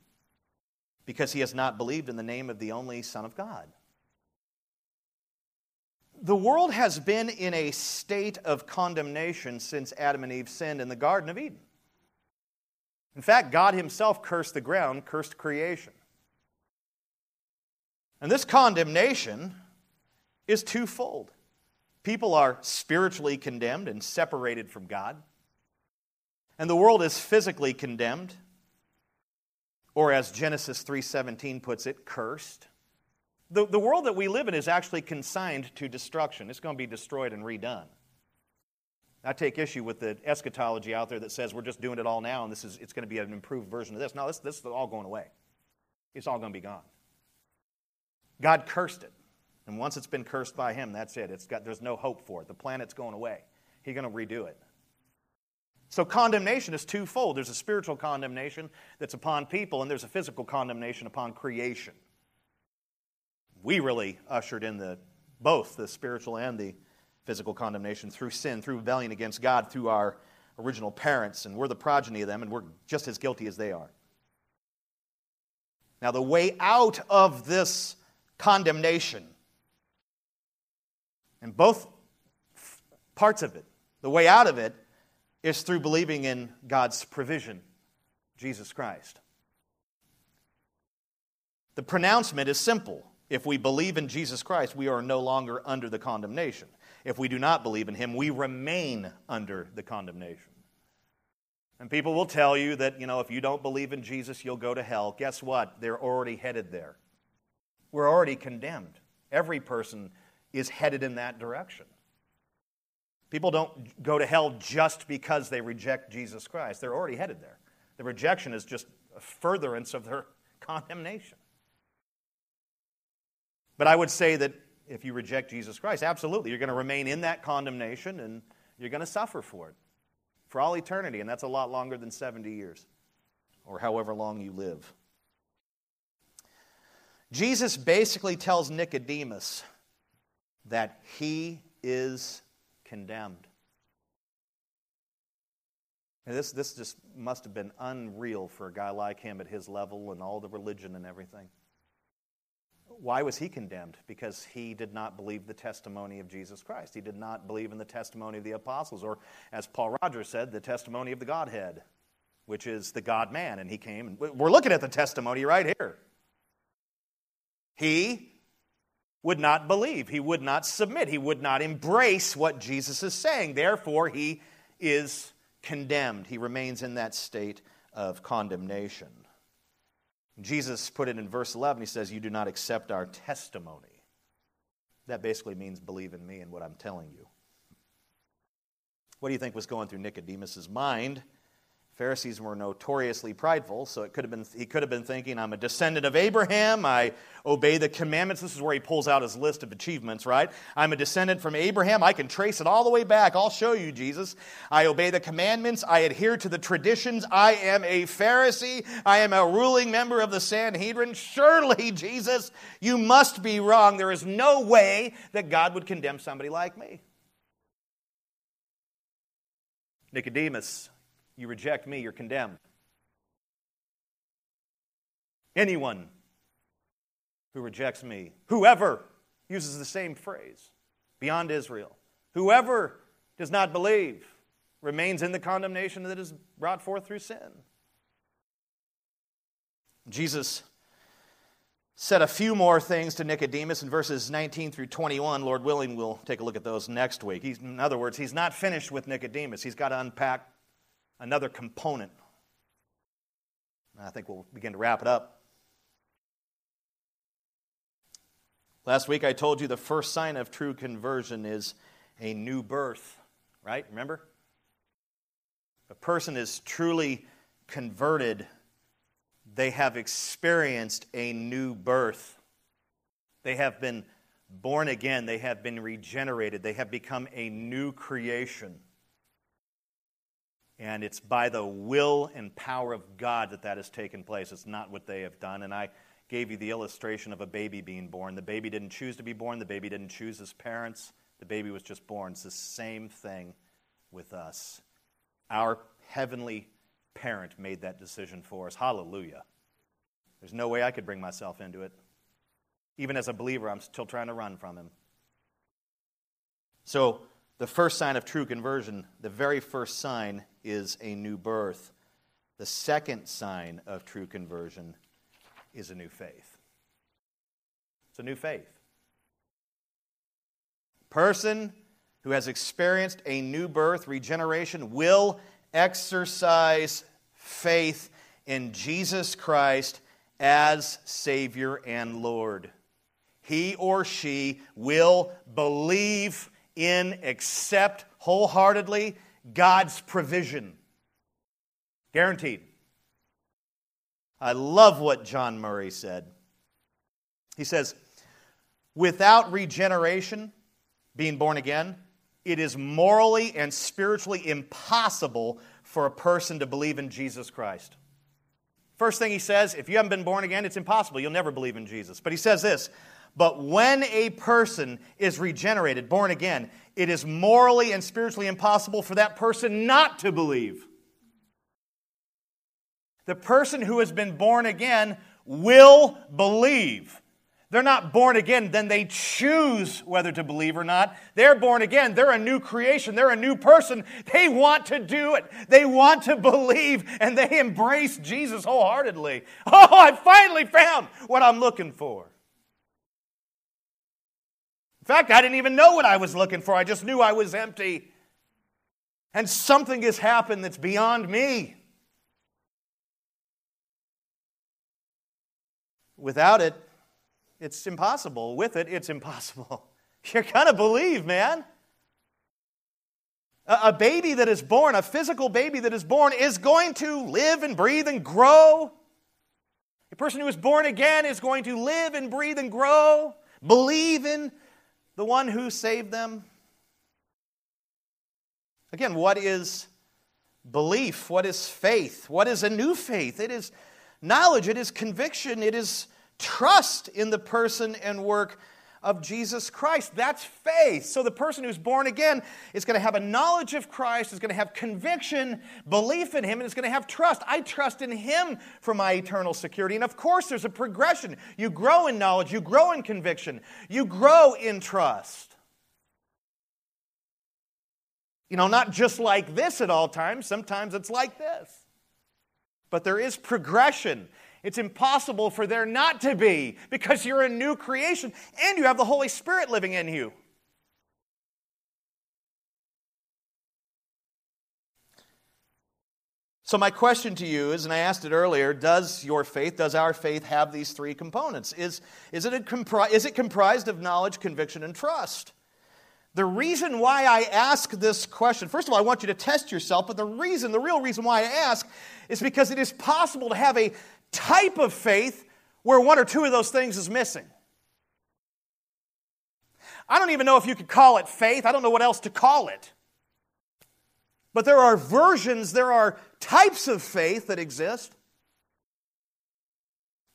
because he has not believed in the name of the only Son of God. The world has been in a state of condemnation since Adam and Eve sinned in the Garden of Eden. In fact, God Himself cursed the ground, cursed creation. And this condemnation is twofold. People are spiritually condemned and separated from God and the world is physically condemned or as genesis 3.17 puts it cursed the, the world that we live in is actually consigned to destruction it's going to be destroyed and redone I take issue with the eschatology out there that says we're just doing it all now and this is, it's going to be an improved version of this. No, this, this is all going away. It's all going to be gone. God cursed it. And once it's been cursed by him, that's it. It's got, there's no hope for it. The planet's going away. He's going to redo it. So condemnation is twofold. There's a spiritual condemnation that's upon people, and there's a physical condemnation upon creation. We really ushered in the both the spiritual and the physical condemnation through sin, through rebellion against God, through our original parents, and we're the progeny of them, and we're just as guilty as they are. Now, the way out of this condemnation, and both parts of it, the way out of it is through believing in God's provision, Jesus Christ. The pronouncement is simple. If we believe in Jesus Christ, we are no longer under the condemnation. If we do not believe in him, we remain under the condemnation. And people will tell you that, you know, if you don't believe in Jesus, you'll go to hell. Guess what? They're already headed there. We're already condemned. Every person is headed in that direction. People don't go to hell just because they reject Jesus Christ. They're already headed there. The rejection is just a furtherance of their condemnation. But I would say that if you reject Jesus Christ, absolutely, you're going to remain in that condemnation and you're going to suffer for it for all eternity, and that's a lot longer than 70 years or however long you live. Jesus basically tells Nicodemus that he is condemned. And this, this just must have been unreal for a guy like him at his level and all the religion and everything. Why was he condemned? Because he did not believe the testimony of Jesus Christ. He did not believe in the testimony of the apostles, or as Paul Rogers said, the testimony of the Godhead, which is the God man. And he came, and we're looking at the testimony right here. He would not believe. He would not submit. He would not embrace what Jesus is saying. Therefore, he is condemned. He remains in that state of condemnation. Jesus put it in verse 11. He says, You do not accept our testimony. That basically means believe in me and what I'm telling you. What do you think was going through Nicodemus' mind? Pharisees were notoriously prideful, so it could have been, he could have been thinking, I'm a descendant of Abraham. I obey the commandments. This is where he pulls out his list of achievements, right? I'm a descendant from Abraham. I can trace it all the way back. I'll show you, Jesus. I obey the commandments. I adhere to the traditions. I am a Pharisee. I am a ruling member of the Sanhedrin. Surely, Jesus, you must be wrong. There is no way that God would condemn somebody like me. Nicodemus you reject me, you're condemned. Anyone who rejects me, whoever uses the same phrase, beyond Israel, whoever does not believe remains in the condemnation that is brought forth through sin. Jesus said a few more things to Nicodemus in verses 19 through 21. Lord willing, we'll take a look at those next week. He's, in other words, he's not finished with Nicodemus. He's got to unpack another component. I think we'll begin to wrap it up. Last week I told you the first sign of true conversion is a new birth, right? Remember? A person is truly converted, they have experienced a new birth. They have been born again, they have been regenerated, they have become a new creation. And it's by the will and power of God that that has taken place. It's not what they have done. And I gave you the illustration of a baby being born. The baby didn't choose to be born, the baby didn't choose his parents. The baby was just born. It's the same thing with us. Our heavenly parent made that decision for us. Hallelujah. There's no way I could bring myself into it. Even as a believer, I'm still trying to run from him. So, the first sign of true conversion, the very first sign, is a new birth. The second sign of true conversion is a new faith. It's a new faith. Person who has experienced a new birth, regeneration, will exercise faith in Jesus Christ as Savior and Lord. He or she will believe in, accept, wholeheartedly, God's provision. Guaranteed. I love what John Murray said. He says, without regeneration, being born again, it is morally and spiritually impossible for a person to believe in Jesus Christ. First thing he says, if you haven't been born again, it's impossible. You'll never believe in Jesus. But he says this But when a person is regenerated, born again, it is morally and spiritually impossible for that person not to believe. The person who has been born again will believe. They're not born again, then they choose whether to believe or not. They're born again. They're a new creation. They're a new person. They want to do it. They want to believe and they embrace Jesus wholeheartedly. Oh, I finally found what I'm looking for. Fact, I didn't even know what I was looking for. I just knew I was empty. And something has happened that's beyond me. Without it, it's impossible. With it, it's impossible. You're going to believe, man. A baby that is born, a physical baby that is born, is going to live and breathe and grow. A person who is born again is going to live and breathe and grow, believe in the one who saved them. Again, what is belief? What is faith? What is a new faith? It is knowledge, it is conviction, it is trust in the person and work of Jesus Christ. That's faith. So the person who's born again is going to have a knowledge of Christ, is going to have conviction, belief in Him, and is going to have trust. I trust in Him for my eternal security. And of course, there's a progression. You grow in knowledge, you grow in conviction, you grow in trust. You know, not just like this at all times, sometimes it's like this. But there is progression. It's impossible for there not to be because you're a new creation and you have the Holy Spirit living in you. So, my question to you is, and I asked it earlier does your faith, does our faith have these three components? Is, is, it, compri- is it comprised of knowledge, conviction, and trust? The reason why I ask this question, first of all, I want you to test yourself, but the reason, the real reason why I ask is because it is possible to have a type of faith where one or two of those things is missing. I don't even know if you could call it faith. I don't know what else to call it. But there are versions, there are types of faith that exist.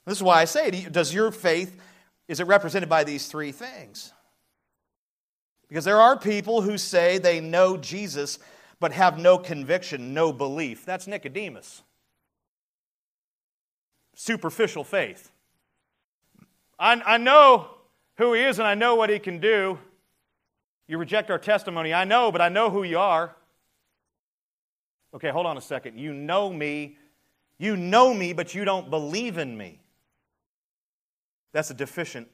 This is why I say, does your faith, is it represented by these three things? Because there are people who say they know Jesus but have no conviction, no belief. That's Nicodemus superficial faith. I, I know who he is and I know what he can do. You reject our testimony. I know, but I know who you are. Okay, hold on a second. You know me. You know me, but you don't believe in me. That's a deficient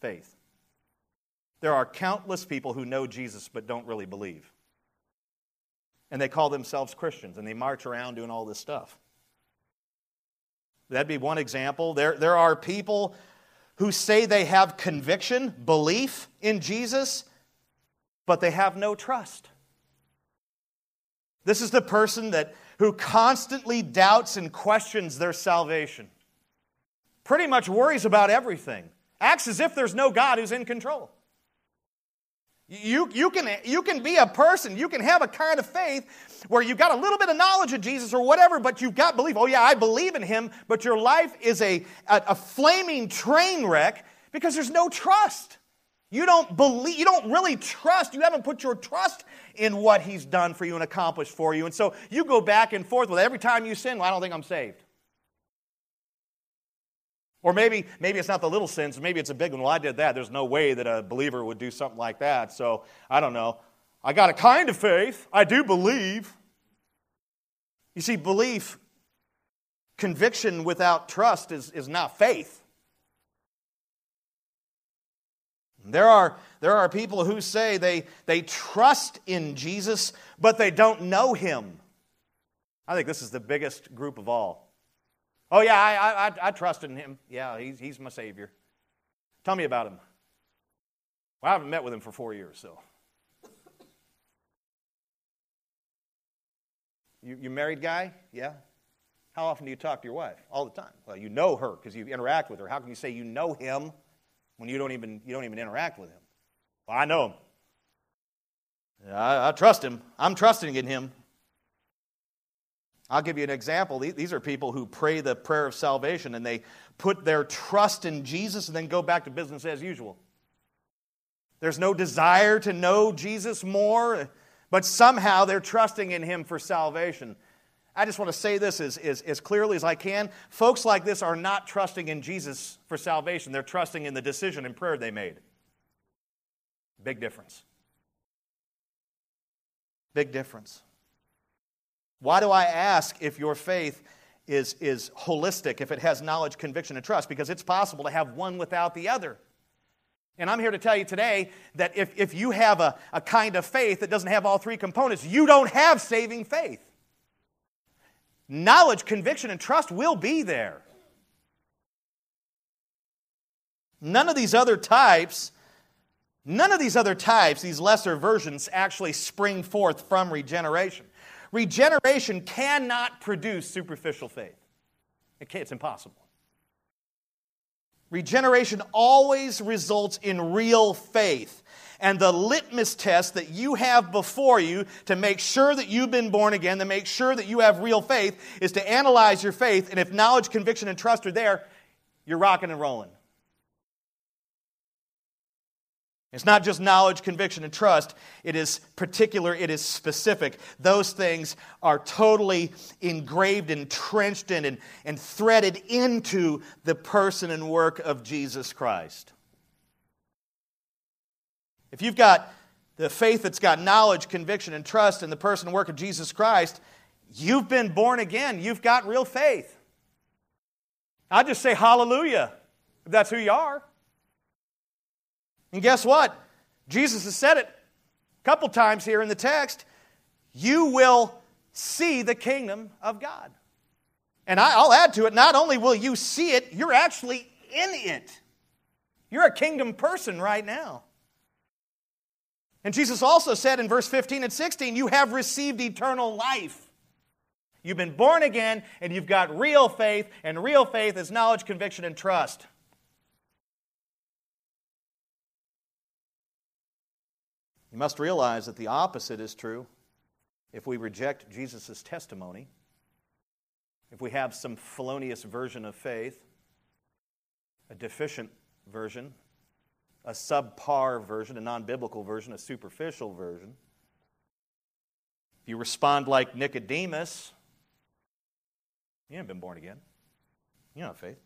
faith. There are countless people who know Jesus but don't really believe. And they call themselves Christians and they march around doing all this stuff. That'd be one example. There, there are people who say they have conviction, belief in Jesus, but they have no trust. This is the person that, who constantly doubts and questions their salvation. Pretty much worries about everything. Acts as if there's no God who's in control. You, you, can, you can be a person, you can have a kind of faith where you've got a little bit of knowledge of Jesus or whatever, but you've got belief. Oh, yeah, I believe in him, but your life is a, a, a flaming train wreck because there's no trust. You don't believe, you don't really trust, you haven't put your trust in what he's done for you and accomplished for you. And so you go back and forth with every time you sin, well, I don't think I'm saved. Or maybe, maybe it's not the little sins, maybe it's a big one. Well, I did that. There's no way that a believer would do something like that. So I don't know. I got a kind of faith. I do believe. You see, belief, conviction without trust is, is not faith. There are, there are people who say they, they trust in Jesus, but they don't know him. I think this is the biggest group of all. Oh, yeah, I, I, I trust in him. Yeah, he's, he's my Savior. Tell me about him. Well, I haven't met with him for four years, so. You, you married guy? Yeah. How often do you talk to your wife? All the time. Well, you know her because you interact with her. How can you say you know him when you don't even, you don't even interact with him? Well, I know him. I, I trust him. I'm trusting in him. I'll give you an example. These are people who pray the prayer of salvation and they put their trust in Jesus and then go back to business as usual. There's no desire to know Jesus more, but somehow they're trusting in Him for salvation. I just want to say this as, as, as, clearly as I can. Folks like this are not trusting in Jesus for salvation, they're trusting in the decision and prayer they made. Big difference. Big difference. Why do I ask if your faith is, is holistic, if it has knowledge, conviction, and trust? Because it's possible to have one without the other. And I'm here to tell you today that if, if you have a, a kind of faith that doesn't have all three components, you don't have saving faith. Knowledge, conviction, and trust will be there. None of these other types, none of these other types, these lesser versions, actually spring forth from regeneration. Regeneration cannot produce superficial faith. It it's impossible. Regeneration always results in real faith. And the litmus test that you have before you to make sure that you've been born again, to make sure that you have real faith, is to analyze your faith. And if knowledge, conviction, and trust are there, you're rocking and rolling. It's not just knowledge, conviction, and trust. It is particular, it is specific. Those things are totally engraved, entrenched in, and, and threaded into the person and work of Jesus Christ. If you've got the faith that's got knowledge, conviction, and trust in the person and work of Jesus Christ, you've been born again. You've got real faith. I just say hallelujah if that's who you are. And guess what? Jesus has said it a couple times here in the text. You will see the kingdom of God. And I, will add to it, not only will you see it, you're actually in it. You're a kingdom person right now. And Jesus also said in verse 15 and 16, You have received eternal life. You've been born again, and you've got real faith, and real faith is knowledge, conviction, and trust. You must realize that the opposite is true. If we reject Jesus' testimony, if we have some felonious version of faith, a deficient version, a subpar version, a non biblical version, a superficial version, if you respond like Nicodemus, you haven't been born again. You don't have faith.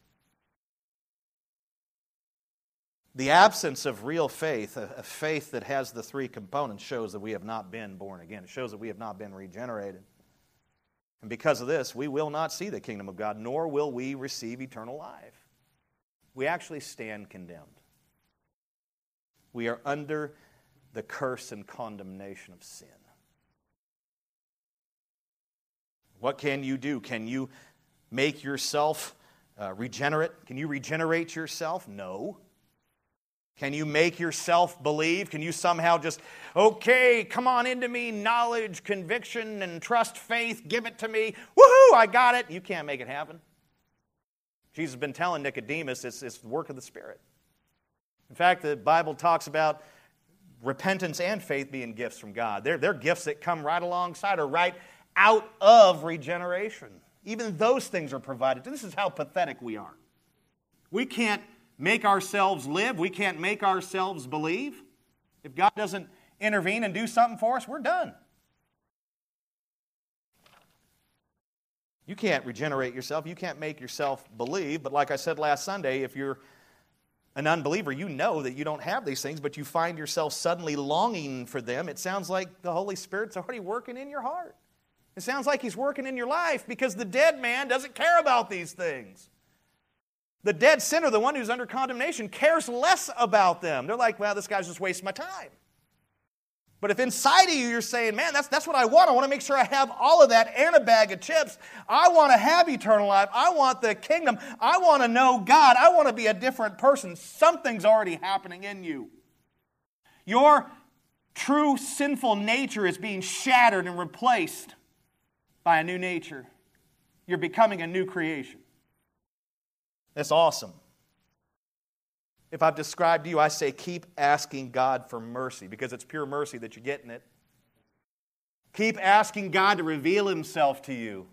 The absence of real faith, a, faith that has the three components, shows that we have not been born again. It shows that we have not been regenerated. And because of this, we will not see the kingdom of God, nor will we receive eternal life. We actually stand condemned. We are under the curse and condemnation of sin. What can you do? Can you make yourself uh, regenerate? Can you regenerate yourself? No. Can you make yourself believe? Can you somehow just, okay, come on into me, knowledge, conviction, and trust, faith, give it to me. Woohoo, I got it. You can't make it happen. Jesus has been telling Nicodemus it's, it's the work of the Spirit. In fact, the Bible talks about repentance and faith being gifts from God. They're, they're gifts that come right alongside or right out of regeneration. Even those things are provided. This is how pathetic we are. We can't make ourselves live, we can't make ourselves believe. If God doesn't intervene and do something for us, we're done. You can't regenerate yourself. You can't make yourself believe. But like I said last Sunday, if you're an unbeliever, you know that you don't have these things, but you find yourself suddenly longing for them. It sounds like the Holy Spirit's already working in your heart. It sounds like He's working in your life because the dead man doesn't care about these things. The dead sinner, the one who's under condemnation, cares less about them. They're like, well, this guy's just wasting my time. But if inside of you you're saying, man, that's, that's what I want, I want to make sure I have all of that and a bag of chips. I want to have eternal life. I want the kingdom. I want to know God. I want to be a different person. Something's already happening in you. Your true sinful nature is being shattered and replaced by a new nature. You're becoming a new creation. That's awesome. If I've described you, I say keep asking God for mercy because it's pure mercy that you're getting it. Keep asking God to reveal Himself to you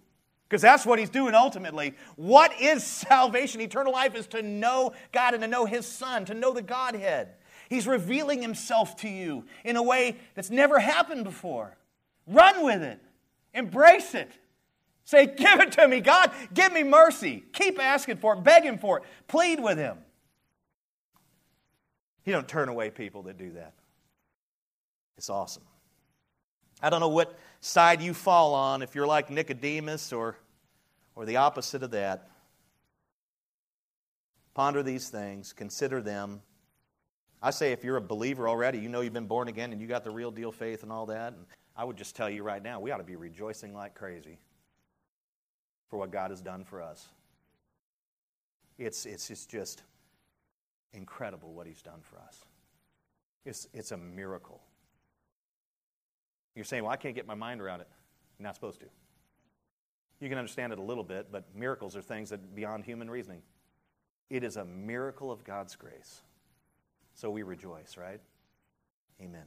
because that's what He's doing ultimately. What is salvation? Eternal life is to know God and to know His Son, to know the Godhead. He's revealing Himself to you in a way that's never happened before. Run with it, embrace it. Say, Give it to me, God. Give me mercy. Keep asking for it, begging for it, plead with Him. He don't turn away people that do that. It's awesome. I don't know what side you fall on, if you're like Nicodemus or, or the opposite of that. Ponder these things, consider them. I say if you're a believer already, you know you've been born again and you got the real deal faith and all that. And I would just tell you right now, we ought to be rejoicing like crazy for what God has done for us. It's, it's, it's just incredible what He's done for us. It's, it's a miracle. You're saying, well, I can't get my mind around it. You're not supposed to. You can understand it a little bit, but miracles are things that beyond human reasoning. It is a miracle of God's grace. So we rejoice, right? Amen.